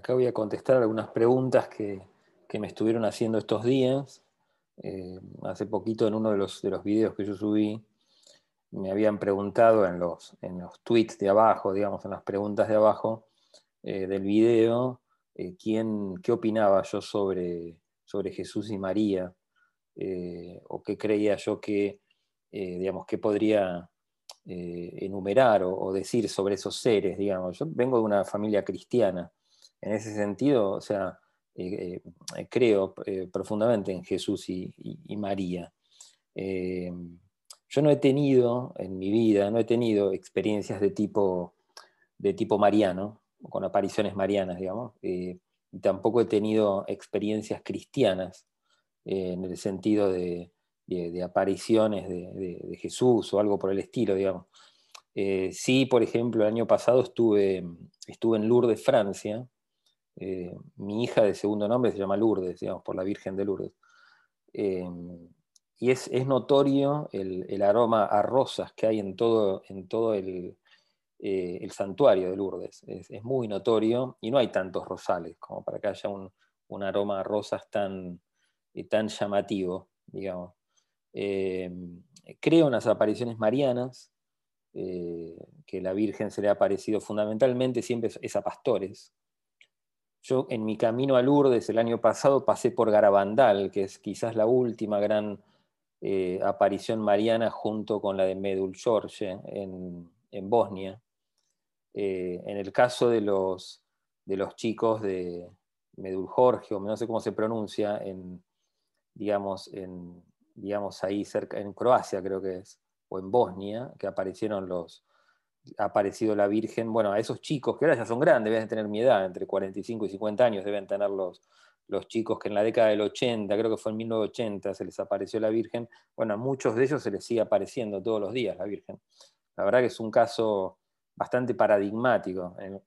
Eh, acá voy a contestar algunas preguntas que, me estuvieron haciendo estos días. Eh, hace poquito en uno de los, de los videos que yo subí, me habían preguntado en los, en los tweets de abajo, digamos, en las preguntas de abajo eh, del video, quién, qué opinaba yo sobre, sobre Jesús y María, o qué creía yo que, digamos, qué podría eh, enumerar o, decir sobre esos seres, digamos. Yo vengo de una familia cristiana. En ese sentido, o sea, eh, eh, creo profundamente en Jesús y, María. yo no he tenido en mi vida, no he tenido experiencias de tipo, de tipo mariano, con apariciones marianas, digamos, y tampoco he tenido experiencias cristianas en el sentido de, de, apariciones de, Jesús o algo por el estilo, digamos. Eh, sí, por ejemplo, el año pasado estuve, estuve en Lourdes, Francia. Eh, mi hija de segundo nombre se llama Lourdes, digamos, por la Virgen de Lourdes. Eh, y es, notorio el, aroma a rosas que hay en todo, en todo el, santuario de Lourdes. Es, muy notorio y no hay tantos rosales como para que haya un, aroma a rosas tan, tan llamativo, digamos. Eh, creo en las apariciones marianas, eh, que la Virgen se le ha aparecido fundamentalmente siempre es a pastores. Yo en mi camino a Lourdes el año pasado pasé por Garabandal, que es quizás la última gran eh, aparición mariana junto con la de Medul George en, Bosnia. en el caso de los, de los chicos de Medul Jorge, o no sé cómo se pronuncia, en, digamos, en, digamos, ahí cerca, en Croacia creo que es, o en Bosnia, que aparecieron los, ha aparecido la Virgen, bueno, a esos chicos que ahora ya son grandes, deben tener mi edad, entre 45 y 50 años deben tener los, los chicos que en la década del 80, creo que fue en 1980, se les apareció la Virgen, bueno, a muchos de ellos se les sigue apareciendo todos los días la Virgen. La verdad que es un caso bastante paradigmático en,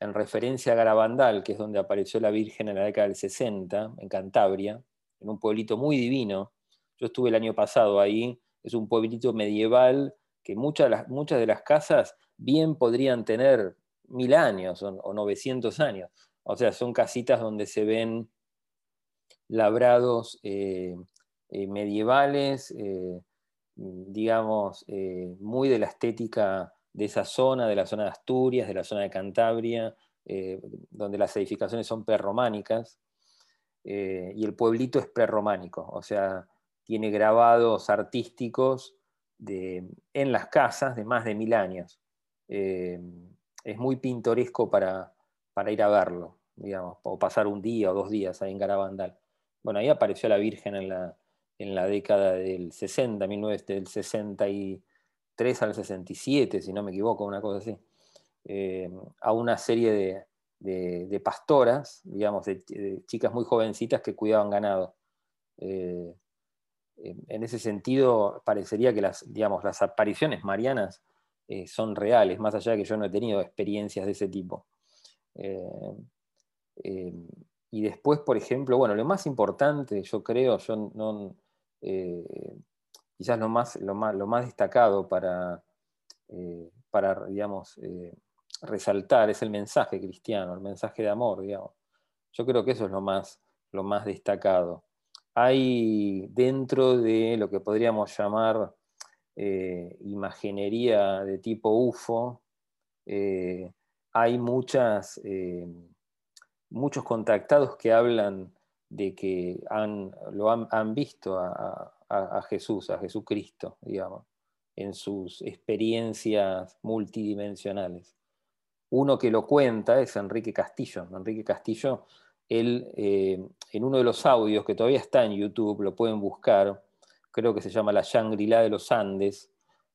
en referencia a Garabandal, que es donde apareció la Virgen en la década del 60, en Cantabria, en un pueblito muy divino, yo estuve el año pasado ahí, es un pueblito medieval que muchas de las, muchas de las casas bien podrían tener mil años o, 900 años. O sea, son casitas donde se ven labrados eh, eh, medievales, eh, digamos, muy de la estética de esa zona, de la zona de Asturias, de la zona de Cantabria, donde las edificaciones son prerrománicas, y el pueblito es prerrománico, o sea, tiene grabados artísticos en las casas de más de mil años. Eh, es muy pintoresco para, ir a verlo, digamos, o pasar un día o dos días ahí en Garabandal. Bueno, ahí apareció la Virgen en la, en la década del 60, del 63 al 67, si no me equivoco, una cosa así, eh, a una serie de, pastoras, digamos, de, chicas muy jovencitas que cuidaban ganado. Eh, en ese sentido, parecería que las, digamos, las apariciones marianas eh, son reales, más allá de que yo no he tenido experiencias de ese tipo. Eh, eh, y después, por ejemplo, bueno, lo más importante, yo creo, yo no, quizás lo más, lo, más, lo más destacado para, para digamos, resaltar es el mensaje cristiano, el mensaje de amor, digamos. Yo creo que eso es lo más, lo más destacado hay dentro de lo que podríamos llamar eh, imaginería de tipo UFO, eh, hay muchas, eh, muchos contactados que hablan de que han, lo han, visto a, Jesús, a Jesucristo, digamos, en sus experiencias multidimensionales. Uno que lo cuenta es Enrique Castillo. Enrique Castillo él, eh, en uno de los audios que todavía está en YouTube, lo pueden buscar, creo que se llama La Shangri-La de los Andes.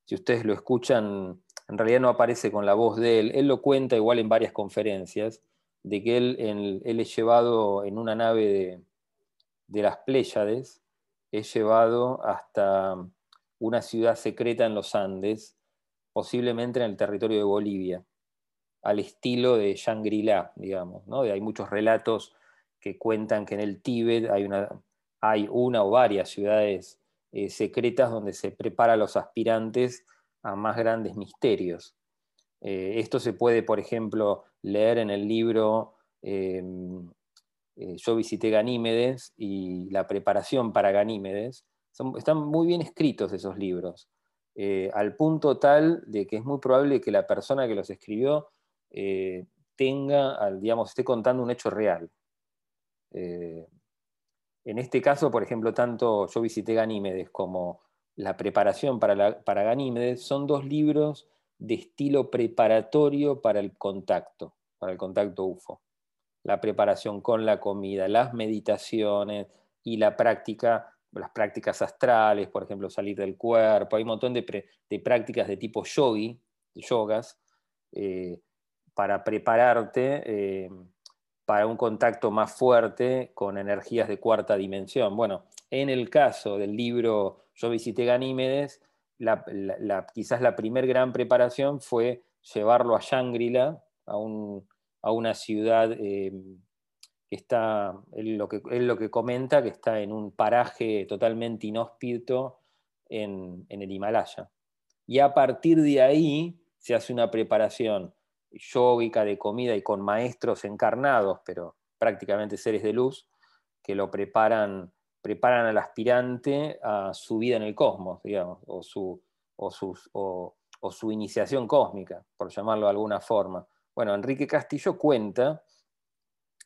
Si ustedes lo escuchan, en realidad no aparece con la voz de él, él lo cuenta igual en varias conferencias, de que él, él es llevado en una nave de, de las Pléyades, es llevado hasta una ciudad secreta en los Andes, posiblemente en el territorio de Bolivia, al estilo de Shangri-La, digamos. ¿no? Hay muchos relatos que cuentan que en el Tíbet hay una, hay una o varias ciudades eh, secretas donde se preparan los aspirantes a más grandes misterios. esto se puede, por ejemplo, leer en el libro Yo visité Ganímedes y la preparación para Ganímedes. están muy bien escritos esos libros, al punto tal de que es muy probable que la persona que los escribió tenga, digamos, esté contando un hecho real. Eh, en este caso, por ejemplo, tanto yo visité Ganímedes como la preparación para, para Ganímedes son dos libros de estilo preparatorio para el contacto, para el contacto UFO. La preparación con la comida, las meditaciones y la práctica, las prácticas astrales, por ejemplo, salir del cuerpo. Hay un montón de, prácticas de tipo yogi, yogas, eh, para prepararte eh, para un contacto más fuerte con energías de cuarta dimensión. Bueno, en el caso del libro Yo visité Ganímedes, quizás la primer gran preparación fue llevarlo a Shangri-La, a, una ciudad eh, que está, él lo que, lo que comenta, que está en un paraje totalmente inhóspito en, en el Himalaya. Y a partir de ahí se hace una preparación yógica de comida y con maestros encarnados, pero prácticamente seres de luz, que lo preparan, preparan al aspirante a su vida en el cosmos, digamos, o su, o, su iniciación cósmica, por llamarlo de alguna forma. Bueno, Enrique Castillo cuenta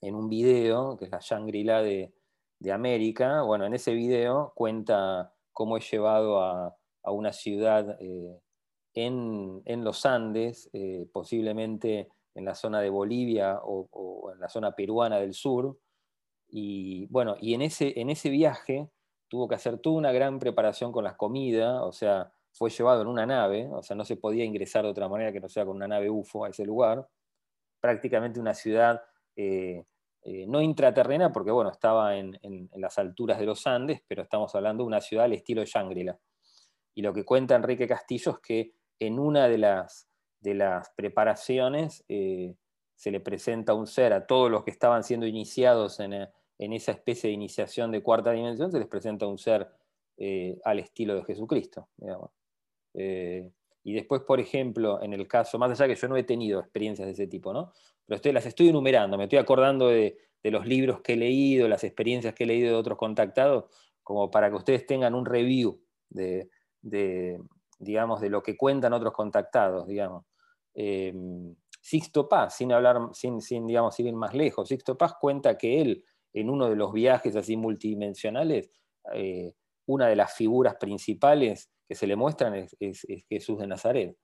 en un video, que es la Shangri-La de, América, bueno, en ese video cuenta cómo es llevado a, una ciudad eh, en, los Andes, eh, posiblemente en la zona de Bolivia o, en la zona peruana del sur. Y bueno, y en ese, en ese viaje tuvo que hacer toda una gran preparación con las comidas, o sea, fue llevado en una nave, o sea, no se podía ingresar de otra manera que no sea con una nave UFO a ese lugar. Prácticamente una ciudad eh, eh, no intraterrena, porque bueno, estaba en, en, las alturas de los Andes, pero estamos hablando de una ciudad al estilo Shangri-La. Y lo que cuenta Enrique Castillo es que en una de las, de las preparaciones eh, se le presenta un ser a todos los que estaban siendo iniciados en, eh, esa especie de iniciación de cuarta dimensión, se les presenta un ser eh, al estilo de Jesucristo. y después, por ejemplo, en el caso, más allá que yo no he tenido experiencias de ese tipo, ¿no? pero estoy, las estoy enumerando, me estoy acordando de, los libros que he leído, las experiencias que he leído de otros contactados, como para que ustedes tengan un review de, digamos, de lo que cuentan otros contactados, digamos. Eh, Sixto Paz, sin hablar, sin, sin, digamos, ir más lejos, Sixto Paz cuenta que él, en uno de los viajes así multidimensionales, eh, una de las figuras principales que se le muestran es, Jesús de Nazaret.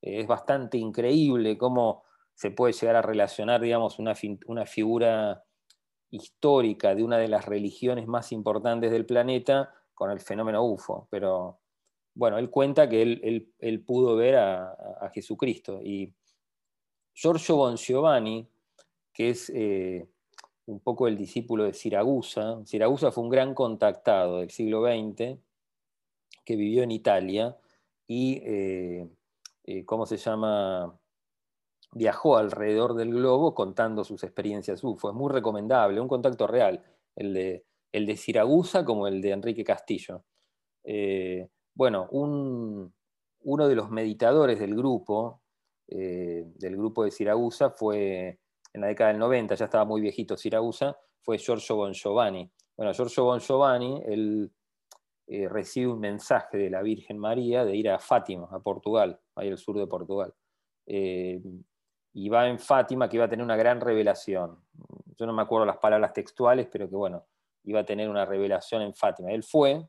es bastante increíble cómo se puede llegar a relacionar, digamos, una, una figura histórica de una de las religiones más importantes del planeta con el fenómeno UFO, pero bueno, él cuenta que él, pudo ver a, Jesucristo. Y Giorgio Bon Giovanni, que es eh, un poco el discípulo de Siragusa, Siragusa fue un gran contactado del siglo XX que vivió en Italia y, eh, eh, ¿cómo se llama? Viajó alrededor del globo contando sus experiencias UFO. Es muy recomendable, un contacto real, el de, el de Siragusa como el de Enrique Castillo. Bueno, uno de los meditadores del grupo, eh, del grupo de Siragusa, fue en la década del 90, ya estaba muy viejito Siragusa, fue Giorgio Bon Giovanni. Bueno, Giorgio Bon Giovanni, él eh, recibe un mensaje de la Virgen María de ir a Fátima, a Portugal, ahí al sur de Portugal. Eh, y va en Fátima que iba a tener una gran revelación. Yo no me acuerdo las palabras textuales, pero que bueno, iba a tener una revelación en Fátima. Él fue,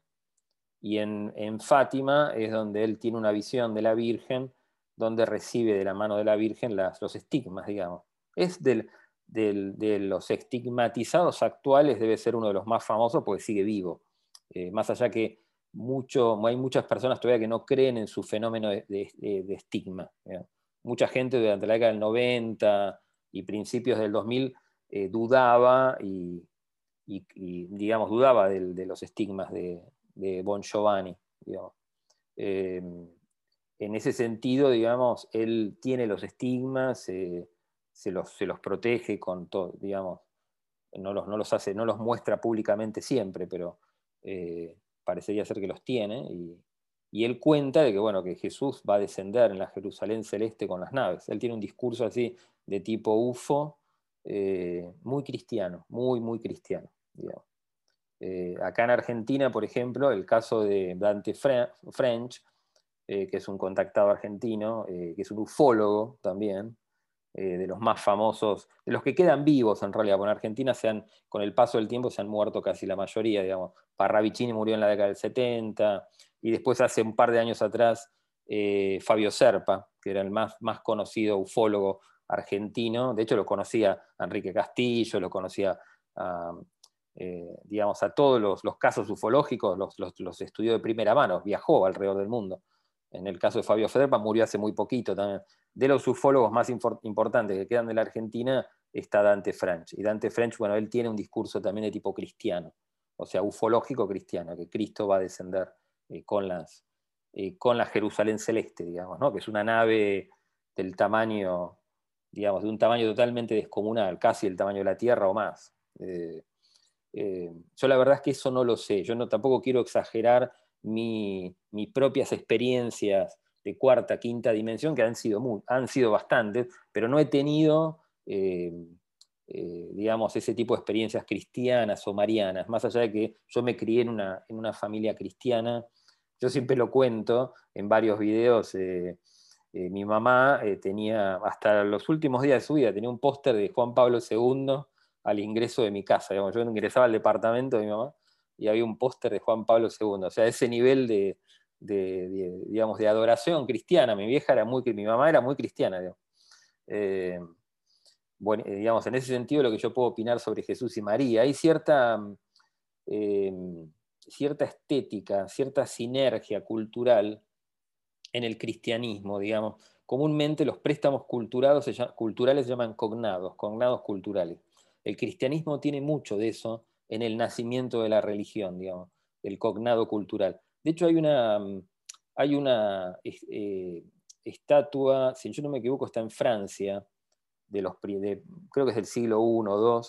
y en, Fátima es donde él tiene una visión de la Virgen, donde recibe de la mano de la Virgen los estigmas, digamos. Es del, de los estigmatizados actuales, debe ser uno de los más famosos porque sigue vivo. Eh, más allá que mucho, hay muchas personas todavía que no creen en su fenómeno de, estigma. Mucha gente durante la década del 90 y principios del 2000 eh, dudaba y, digamos, dudaba de los estigmas de, de Bon Giovanni. Eh, en ese sentido, digamos, él tiene los estigmas, se, los, protege con todo, digamos, no los, no los, hace, no los muestra públicamente siempre, pero eh, parecería ser que los tiene. Y, él cuenta de que, bueno, que Jesús va a descender en la Jerusalén celeste con las naves. Él tiene un discurso así de tipo UFO, eh, muy cristiano, muy, muy cristiano. Eh, acá en Argentina, por ejemplo, el caso de Dante French, eh, que es un contactado argentino, que es un ufólogo también, de los más famosos, de los que quedan vivos en realidad, porque en Argentina se han, con el paso del tiempo se han muerto casi la mayoría, digamos. Parravicini murió en la década del 70, y después hace un par de años atrás eh, Fabio Serpa, que era el más, más conocido ufólogo argentino, de hecho lo conocía Enrique Castillo, lo conocía eh, digamos, a todos los, casos ufológicos, los, los, estudió de primera mano, viajó alrededor del mundo. En el caso de Fabio Serpa murió hace muy poquito también. De los ufólogos más importantes que quedan de la Argentina está Dante French. Y Dante French, bueno, él tiene un discurso también de tipo cristiano, o sea, ufológico cristiano, que Cristo va a descender eh, con, las, eh, con la Jerusalén celeste, digamos, ¿no? que es una nave del tamaño, digamos, de un tamaño totalmente descomunal, casi el tamaño de la Tierra o más. Yo la verdad es que eso no lo sé, yo no, tampoco quiero exagerar mis propias experiencias de cuarta, quinta dimensión, que han sido, han sido bastantes, pero no he tenido, digamos, ese tipo de experiencias cristianas o marianas, más allá de que yo me crié en una, en una familia cristiana yo siempre lo cuento en varios videos. Eh, eh, mi mamá eh, tenía, hasta los últimos días de su vida, tenía un póster de Juan Pablo II al ingreso de mi casa. yo ingresaba al departamento de mi mamá y había un póster de Juan Pablo II. O sea, ese nivel de, digamos, de adoración cristiana. Mi vieja era muy, mi mamá era muy cristiana. bueno, digamos, en ese sentido lo que yo puedo opinar sobre Jesús y María, hay cierta cierta estética, cierta sinergia cultural en el cristianismo, digamos. Comúnmente los préstamos culturales se llaman cognados, cognados culturales. El cristianismo tiene mucho de eso en el nacimiento de la religión, digamos, del cognado cultural. De hecho, hay una, hay una eh, estatua, si yo no me equivoco, está en Francia, de los, creo que es del siglo I o II,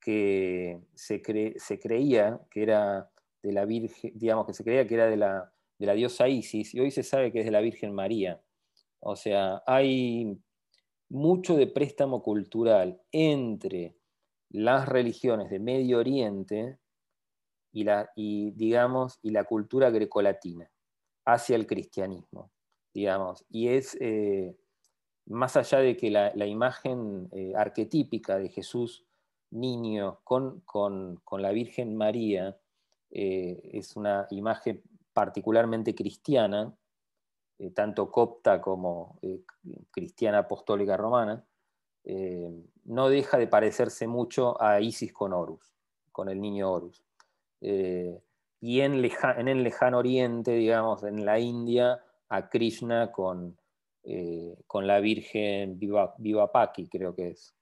que se, se creía que era de la Virgen, digamos que se creía que era de la, de la diosa Isis, y hoy se sabe que es de la Virgen María. O sea, hay mucho de préstamo cultural entre las religiones de Medio Oriente y la, y, digamos, y la cultura grecolatina hacia el cristianismo, digamos. Y es, eh, más allá de que la, imagen eh, arquetípica de Jesús niño con, con, con la Virgen María eh, es una imagen particularmente cristiana, tanto copta como cristiana apostólica romana, no deja de parecerse mucho a Isis con Horus, con el niño Horus. y en, el lejano oriente, digamos, en la India, a Krishna con, con la Virgen Vivapaki, creo que es.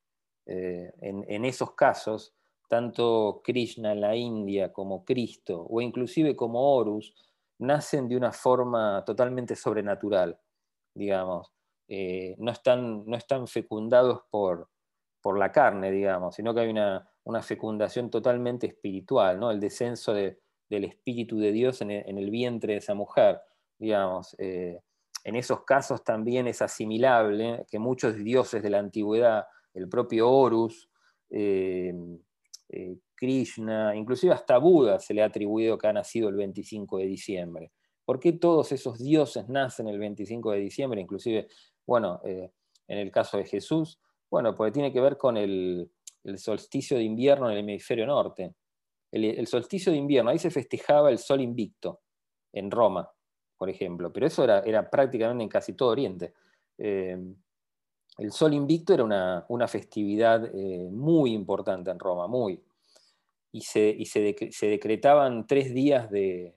En, en, esos casos, tanto Krishna en la India como Cristo, o inclusive como Horus, nacen de una forma totalmente sobrenatural, digamos. Eh, no, están, no están fecundados por, por la carne, digamos, sino que hay una, fecundación totalmente espiritual, ¿no? el descenso del Espíritu de Dios en el, vientre de esa mujer, digamos. Eh, en esos casos también es asimilable que muchos dioses de la antigüedad, el propio Horus, eh, Krishna, inclusive hasta Buda se le ha atribuido que ha nacido el 25 de diciembre. ¿Por qué todos esos dioses nacen el 25 de diciembre? Inclusive, bueno, eh, en el caso de Jesús, bueno, porque tiene que ver con el, solsticio de invierno en el hemisferio norte. El, solsticio de invierno, ahí se festejaba el sol invicto, en Roma, por ejemplo, pero eso era, prácticamente en casi todo Oriente. Eh, el Sol Invicto era una, festividad eh, muy importante en Roma, muy. Y se, se, decretaban tres días de...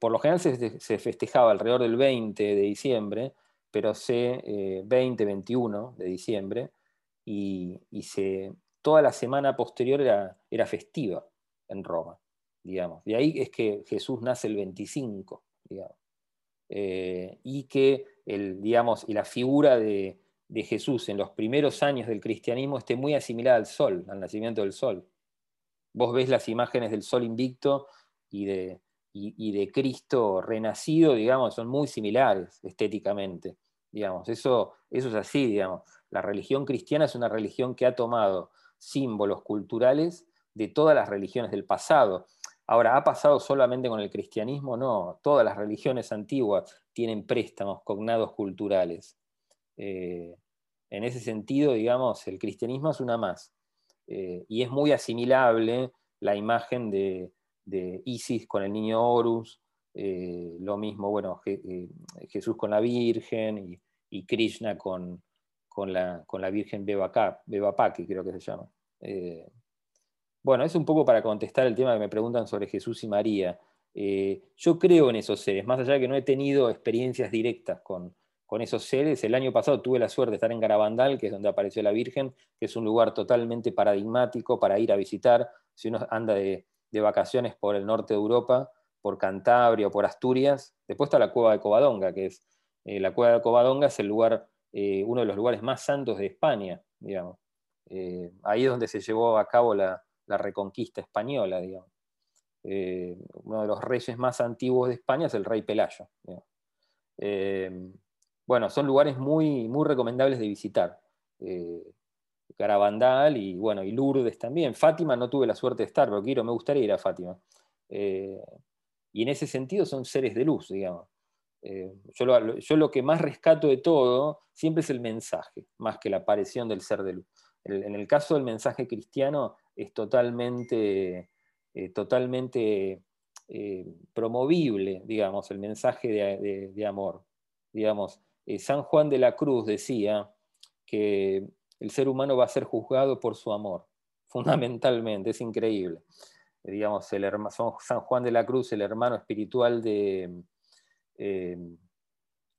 por lo general se, festejaba alrededor del 20 de diciembre, pero se 20, eh, 21 de diciembre, y, se, toda la semana posterior era, era festiva en Roma, digamos. De ahí es que Jesús nace el 25, digamos. Eh, y que el, digamos, y la figura de, de Jesús en los primeros años del cristianismo esté muy asimilada al sol, al nacimiento del sol. Vos ves las imágenes del sol invicto y de, y, de Cristo renacido, digamos, son muy similares estéticamente. Digamos. Eso, eso es así, digamos. La religión cristiana es una religión que ha tomado símbolos culturales de todas las religiones del pasado. Ahora, ¿ha pasado solamente con el cristianismo? No, todas las religiones antiguas tienen préstamos, cognados culturales. Eh, en ese sentido, digamos, el cristianismo es una más. Eh, y es muy asimilable la imagen de, Isis con el niño Horus, eh, lo mismo, bueno, Jesús con la Virgen y, Krishna con, la, Virgen Bebapaki, creo que se llama. Bueno, es un poco para contestar el tema que me preguntan sobre Jesús y María. Eh, yo creo en esos seres, más allá de que no he tenido experiencias directas con, esos seres. El año pasado tuve la suerte de estar en Garabandal, que es donde apareció la Virgen, que es un lugar totalmente paradigmático para ir a visitar. Si uno anda de, vacaciones por el norte de Europa, por Cantabria o por Asturias, después está la cueva de Covadonga, que es eh, la cueva de Covadonga es el lugar, eh, uno de los lugares más santos de España, digamos. ahí es donde se llevó a cabo la, la reconquista española, digamos. Eh, uno de los reyes más antiguos de España es el rey Pelayo. Eh, bueno, son lugares muy, muy recomendables de visitar. Eh, Carabandal y, bueno, y Lourdes también. Fátima no tuve la suerte de estar, pero quiero, me gustaría ir a Fátima. y en ese sentido son seres de luz, digamos. yo, lo, lo, que más rescato de todo siempre es el mensaje, más que la aparición del ser de luz. en el caso del mensaje cristiano, es totalmente, eh, totalmente eh, promovible, digamos, el mensaje de, amor. Digamos, eh, San Juan de la Cruz decía que el ser humano va a ser juzgado por su amor, fundamentalmente, es increíble. Digamos, el, San Juan de la Cruz, el hermano espiritual de,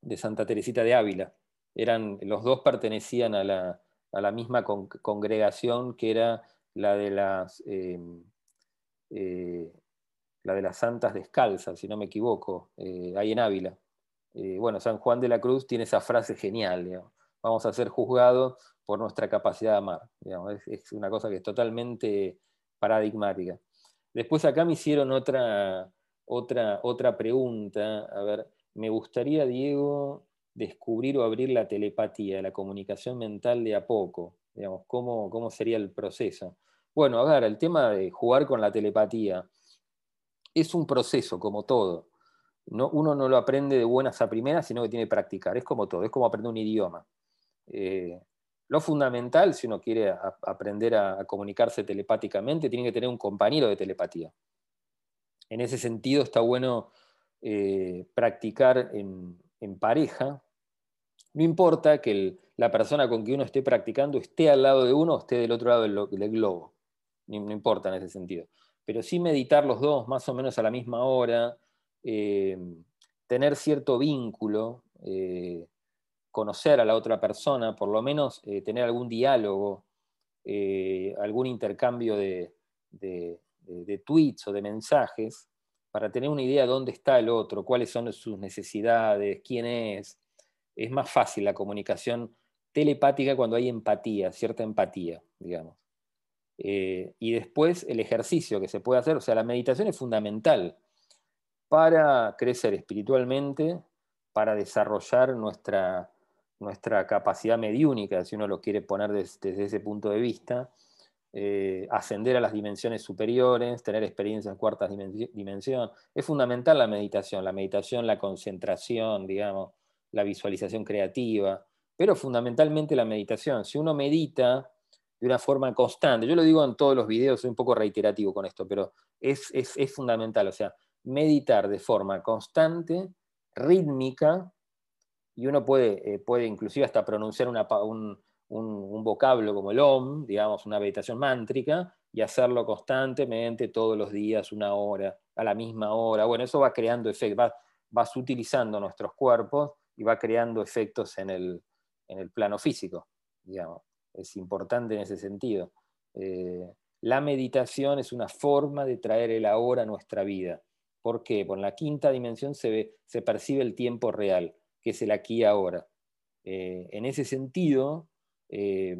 de Santa Teresita de Ávila. Eran, los dos pertenecían a la, a la misma congregación que era la de las, eh, eh, la de las santas descalzas, si no me equivoco, eh, ahí en Ávila. bueno, San Juan de la Cruz tiene esa frase genial, vamos a ser juzgados por nuestra capacidad de amar. es, una cosa que es totalmente paradigmática. Después acá me hicieron otra, otra, otra pregunta, a ver, me gustaría, Diego, descubrir o abrir la telepatía, la comunicación mental de a poco, digamos, cómo, cómo sería el proceso. Bueno, a ver, el tema de jugar con la telepatía es un proceso, como todo. No, uno no lo aprende de buenas a primeras, sino que tiene que practicar. Es como todo, es como aprender un idioma. Eh, lo fundamental, si uno quiere aprender a, comunicarse telepáticamente, tiene que tener un compañero de telepatía. En ese sentido, está bueno eh, practicar en, pareja. No importa que la persona con que uno esté practicando esté al lado de uno o esté del otro lado del globo no importa en ese sentido. Pero sí meditar los dos más o menos a la misma hora, eh, tener cierto vínculo, eh, conocer a la otra persona, por lo menos eh, tener algún diálogo, algún intercambio de, de, tweets o de mensajes, para tener una idea de dónde está el otro, cuáles son sus necesidades, quién es. Es más fácil la comunicación telepática cuando hay empatía, cierta empatía, digamos. Eh, y después el ejercicio que se puede hacer, o sea, la meditación es fundamental para crecer espiritualmente, para desarrollar nuestra, nuestra capacidad mediúnica, si uno lo quiere poner desde, ese punto de vista, eh, ascender a las dimensiones superiores, tener experiencia en cuarta dimensión. Es fundamental la meditación, la meditación, la concentración, digamos, la visualización creativa, pero fundamentalmente la meditación. Si uno medita, de una forma constante. Yo lo digo en todos los videos, soy un poco reiterativo con esto, pero es, fundamental, o sea, meditar de forma constante, rítmica, y uno puede, eh, puede inclusive hasta pronunciar un, vocablo como el OM, digamos, una meditación mántrica, y hacerlo constantemente todos los días, una hora, a la misma hora. Bueno, eso va creando efectos, vas utilizando nuestros cuerpos y va creando efectos en el, en el plano físico, digamos es importante en ese sentido. Eh, la meditación es una forma de traer el ahora a nuestra vida. ¿Por qué? Por la quinta dimensión se, ve, se percibe el tiempo real, que es el aquí y ahora. Eh, en ese sentido, eh,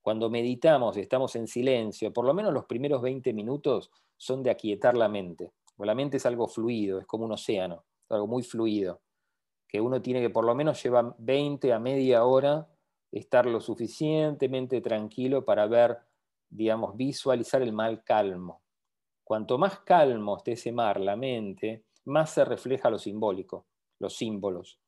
cuando meditamos y estamos en silencio, por lo menos los primeros 20 minutos son de aquietar la mente. La mente es algo fluido, es como un océano, algo muy fluido, que uno tiene que por lo menos llevar 20 a media hora estar lo suficientemente tranquilo para ver, digamos, visualizar el mal calmo. Cuanto más calmo esté ese mar, la mente, más se refleja lo simbólico, los símbolos.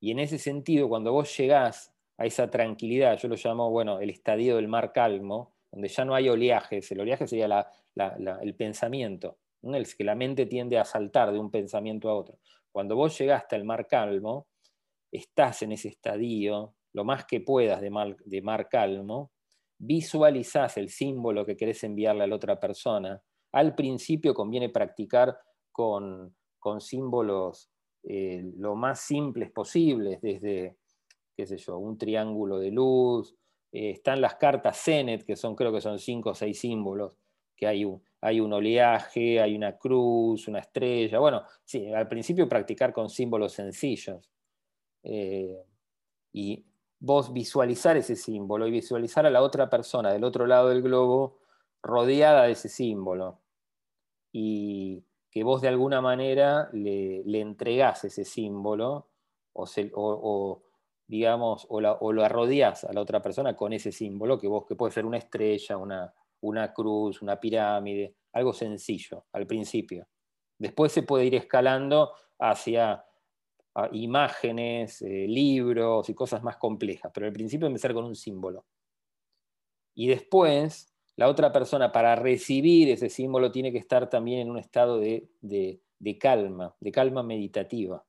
Y en ese sentido, cuando vos llegás a esa tranquilidad, yo lo llamo, bueno, el estadio del mar calmo, donde ya no hay oleajes, el oleaje sería el pensamiento, el que la mente tiende a saltar de un pensamiento a otro. Cuando vos llegaste al mar calmo, estás en ese estadio, lo más que puedas de mar, de mar calmo, visualizás el símbolo que querés enviarle a la otra persona. Al principio conviene practicar con, símbolos eh, lo más simples posibles, desde, qué sé yo, un triángulo de luz. Eh, están las cartas Zenet, que son, creo que son cinco o seis símbolos, que hay un, hay un oleaje, hay una cruz, una estrella. Bueno, sí, al principio practicar con símbolos sencillos. Eh, y vos visualizar ese símbolo y visualizar a la otra persona del otro lado del globo rodeada de ese símbolo. Y que vos de alguna manera le, le entregás ese símbolo o, digamos, o, lo arrodeás a la otra persona con ese símbolo, que vos que puede ser una estrella, una, una cruz, una pirámide, algo sencillo al principio. Después se puede ir escalando hacia imágenes, eh, libros y cosas más complejas, pero al principio empezar con un símbolo. Y después, la otra persona para recibir ese símbolo tiene que estar también en un estado de, calma, de calma meditativa.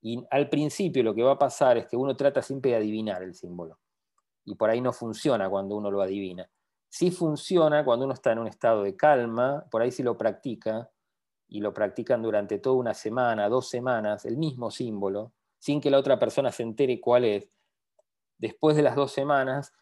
Y al principio lo que va a pasar es que uno trata siempre de adivinar el símbolo. Y por ahí no funciona cuando uno lo adivina. Sí funciona cuando uno está en un estado de calma, por ahí sí lo practica, y lo practican durante toda una semana, dos semanas, el mismo símbolo, sin que la otra persona se entere cuál es. Después de las dos semanas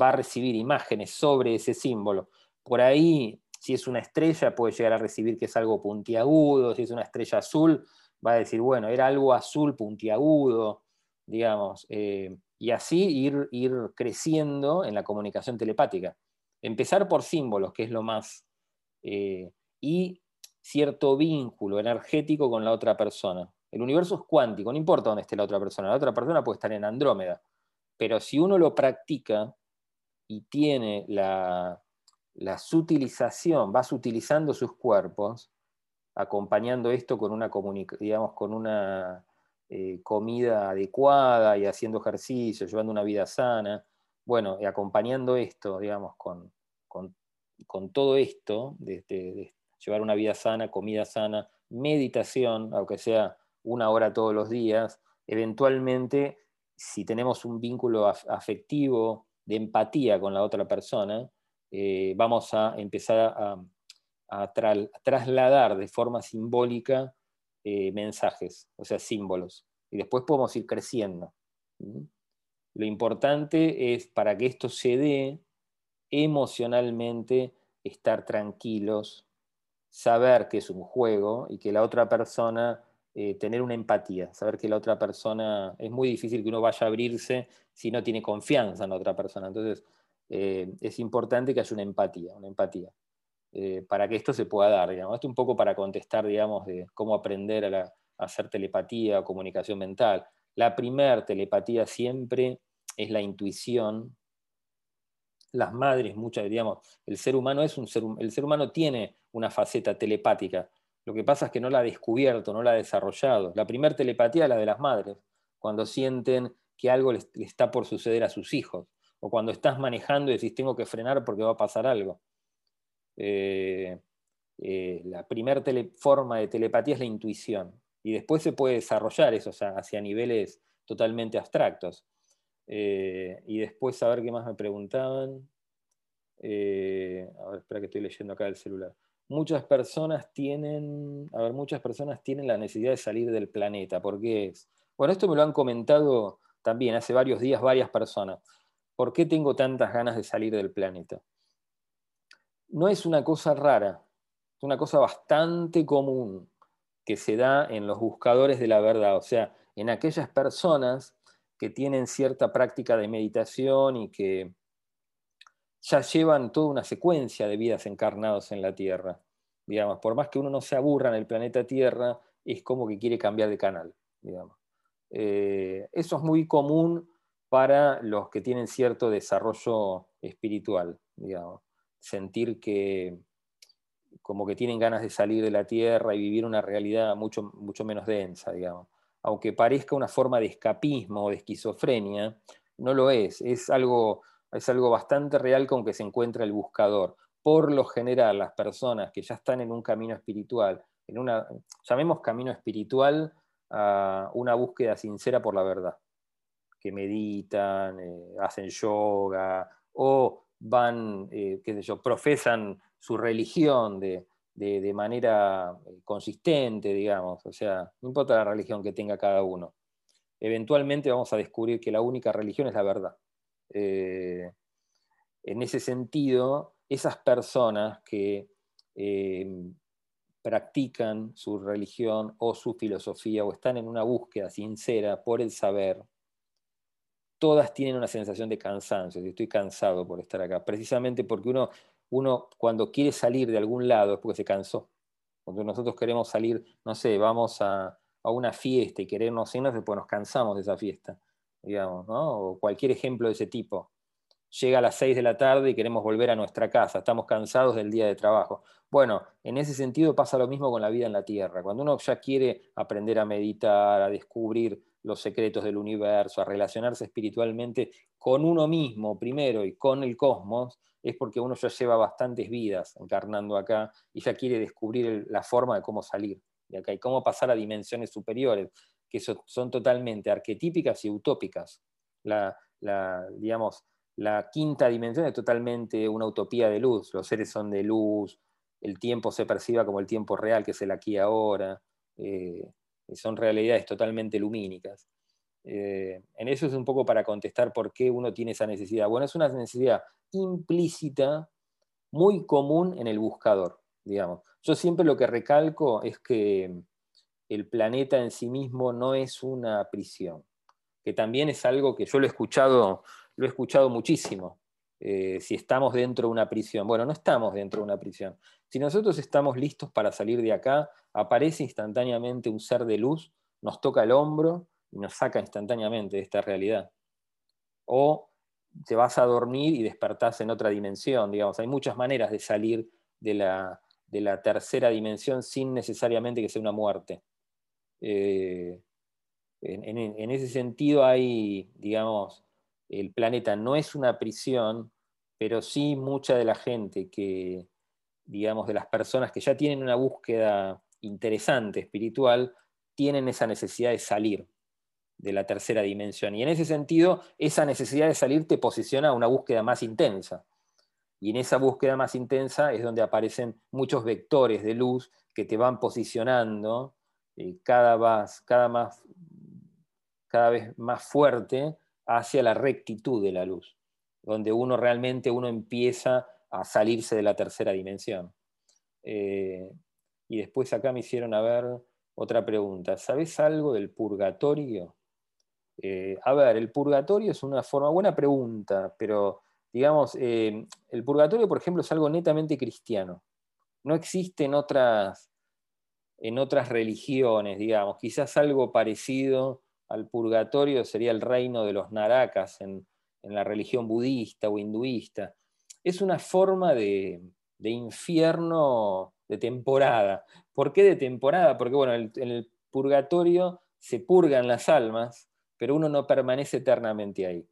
va a recibir imágenes sobre ese símbolo. Por ahí, si es una estrella, puede llegar a recibir que es algo puntiagudo, si es una estrella azul, va a decir, bueno, era algo azul puntiagudo, digamos, eh, y así ir, ir creciendo en la comunicación telepática. Empezar por símbolos, que es lo más... Eh, y cierto vínculo energético con la otra persona. El universo es cuántico, no importa dónde esté la otra persona. La otra persona puede estar en Andrómeda. Pero si uno lo practica y tiene la, sutilización, vas utilizando sus cuerpos, acompañando esto con una, digamos, con una eh, comida adecuada y haciendo ejercicio, llevando una vida sana, bueno, y acompañando esto, digamos, con, con, todo esto, de, llevar una vida sana, comida sana, meditación, aunque sea una hora todos los días, eventualmente, si tenemos un vínculo afectivo, de empatía con la otra persona, eh, vamos a empezar a, trasladar de forma simbólica eh, mensajes, o sea, símbolos. Y después podemos ir creciendo. Lo importante es, para que esto se dé, emocionalmente estar tranquilos, saber que es un juego y que la otra persona, eh, tener una empatía, saber que la otra persona, es muy difícil que uno vaya a abrirse si no tiene confianza en la otra persona. Entonces, eh, es importante que haya una empatía, una empatía, eh, para que esto se pueda dar. Digamos. Esto un poco para contestar, digamos, de cómo aprender a, a hacer telepatía o comunicación mental. La primer telepatía siempre es la intuición. Las madres, muchas, digamos, el ser humano es un ser, el ser humano tiene una faceta telepática. Lo que pasa es que no la ha descubierto, no la ha desarrollado. La primera telepatía es la de las madres, cuando sienten que algo le está por suceder a sus hijos, o cuando estás manejando y decís tengo que frenar porque va a pasar algo. Eh, eh, la primera forma de telepatía es la intuición, y después se puede desarrollar eso hacia niveles totalmente abstractos. Eh, y después a ver qué más me preguntaban. A ver, espera que estoy leyendo acá el celular. Muchas personas tienen, a ver, muchas personas tienen la necesidad de salir del planeta. ¿Por qué es? Bueno, esto me lo han comentado también hace varios días varias personas. ¿Por qué tengo tantas ganas de salir del planeta? No es una cosa rara, es una cosa bastante común que se da en los buscadores de la verdad, o sea, en aquellas personas que tienen cierta práctica de meditación y que ya llevan toda una secuencia de vidas encarnados en la Tierra. digamos, por más que uno no se aburra en el planeta Tierra, es como que quiere cambiar de canal, digamos. Eh, eso es muy común para los que tienen cierto desarrollo espiritual, digamos. Sentir que como que tienen ganas de salir de la Tierra y vivir una realidad mucho, mucho menos densa, digamos. Aunque parezca una forma de escapismo o de esquizofrenia, no lo es. Es algo, es algo bastante real con que se encuentra el buscador. Por lo general, las personas que ya están en un camino espiritual, en una, llamemos camino espiritual a una búsqueda sincera por la verdad, que meditan, eh, hacen yoga o van, eh, qué sé yo, profesan su religión de, manera eh, consistente, digamos, o sea, no importa la religión que tenga cada uno. Eventualmente vamos a descubrir que la única religión es la verdad. En ese sentido, esas personas que practican su religión o su filosofía o están en una búsqueda sincera por el saber, todas tienen una sensación de cansancio, estoy cansado por estar acá, precisamente porque uno, uno cuando quiere salir de algún lado es porque se cansó. Cuando nosotros queremos salir, no sé, vamos a, una fiesta y queremos irnos, pues nos cansamos de esa fiesta, digamos, o cualquier ejemplo de ese tipo llega a las 6 de la tarde y queremos volver a nuestra casa, estamos cansados del día de trabajo. Bueno, en ese sentido pasa lo mismo con la vida en la Tierra. Cuando uno ya quiere aprender a meditar, a descubrir los secretos del universo, a relacionarse espiritualmente con uno mismo primero y con el cosmos, es porque uno ya lleva bastantes vidas encarnando acá y ya quiere descubrir la forma de cómo salir de acá y cómo pasar a dimensiones superiores, que son totalmente arquetípicas y utópicas. La, la digamos, la quinta dimensión es totalmente una utopía de luz. Los seres son de luz, el tiempo se perciba como el tiempo real, que es el aquí ahora. Eh, son realidades totalmente lumínicas. Eh, en eso es un poco para contestar por qué uno tiene esa necesidad. Bueno, es una necesidad implícita, muy común en el buscador, digamos. Yo siempre lo que recalco es que el planeta en sí mismo no es una prisión, que también es algo que yo lo he escuchado lo he escuchado muchísimo. Eh, si estamos dentro de una prisión. Bueno, no estamos dentro de una prisión. Si nosotros estamos listos para salir de acá, aparece instantáneamente un ser de luz, nos toca el hombro y nos saca instantáneamente de esta realidad. O te vas a dormir y despertás en otra dimensión, digamos. Hay muchas maneras de salir de la, tercera dimensión sin necesariamente que sea una muerte. Eh, en, ese sentido hay, digamos, el planeta no es una prisión, pero sí mucha de la gente que, digamos, de las personas que ya tienen una búsqueda interesante, espiritual, tienen esa necesidad de salir de la tercera dimensión. Y en ese sentido, esa necesidad de salir te posiciona a una búsqueda más intensa. Y en esa búsqueda más intensa es donde aparecen muchos vectores de luz que te van posicionando eh, cada, cada, más, cada vez más fuerte hacia la rectitud de la luz, donde uno realmente uno empieza a salirse de la tercera dimensión. Eh, y después acá me hicieron a ver otra pregunta. ¿Sabes algo del purgatorio? Eh, a ver, el purgatorio es una forma, buena pregunta, pero digamos, el purgatorio, por ejemplo, es algo netamente cristiano. No existe en otras, en otras religiones, digamos, quizás algo parecido al purgatorio sería el reino de los narakas en, la religión budista o hinduista. Es una forma de, infierno de temporada. ¿Por qué de temporada? Porque bueno, en el purgatorio se purgan las almas, pero uno no permanece eternamente ahí.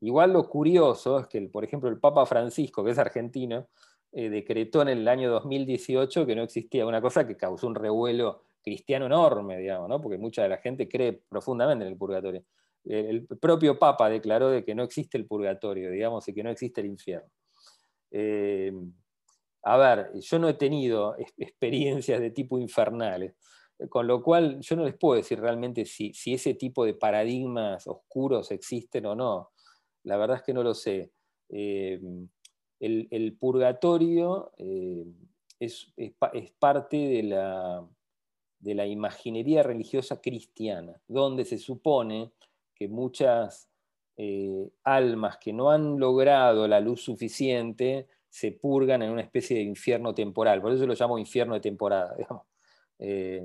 Igual lo curioso es que, por ejemplo, el Papa Francisco, que es argentino, eh, decretó en el año 2018 que no existía una cosa que causó un revuelo cristiano enorme, digamos, ¿no? porque mucha de la gente cree profundamente en el purgatorio. El propio Papa declaró de que no existe el purgatorio, digamos, y que no existe el infierno. Eh, a ver, yo no he tenido experiencias de tipo infernales, con lo cual yo no les puedo decir realmente si, ese tipo de paradigmas oscuros existen o no. La verdad es que no lo sé. Eh, el, purgatorio eh, es, parte de la, de la imaginería religiosa cristiana, donde se supone que muchas eh, almas que no han logrado la luz suficiente se purgan en una especie de infierno temporal. Por eso lo llamo infierno de temporada. Eh,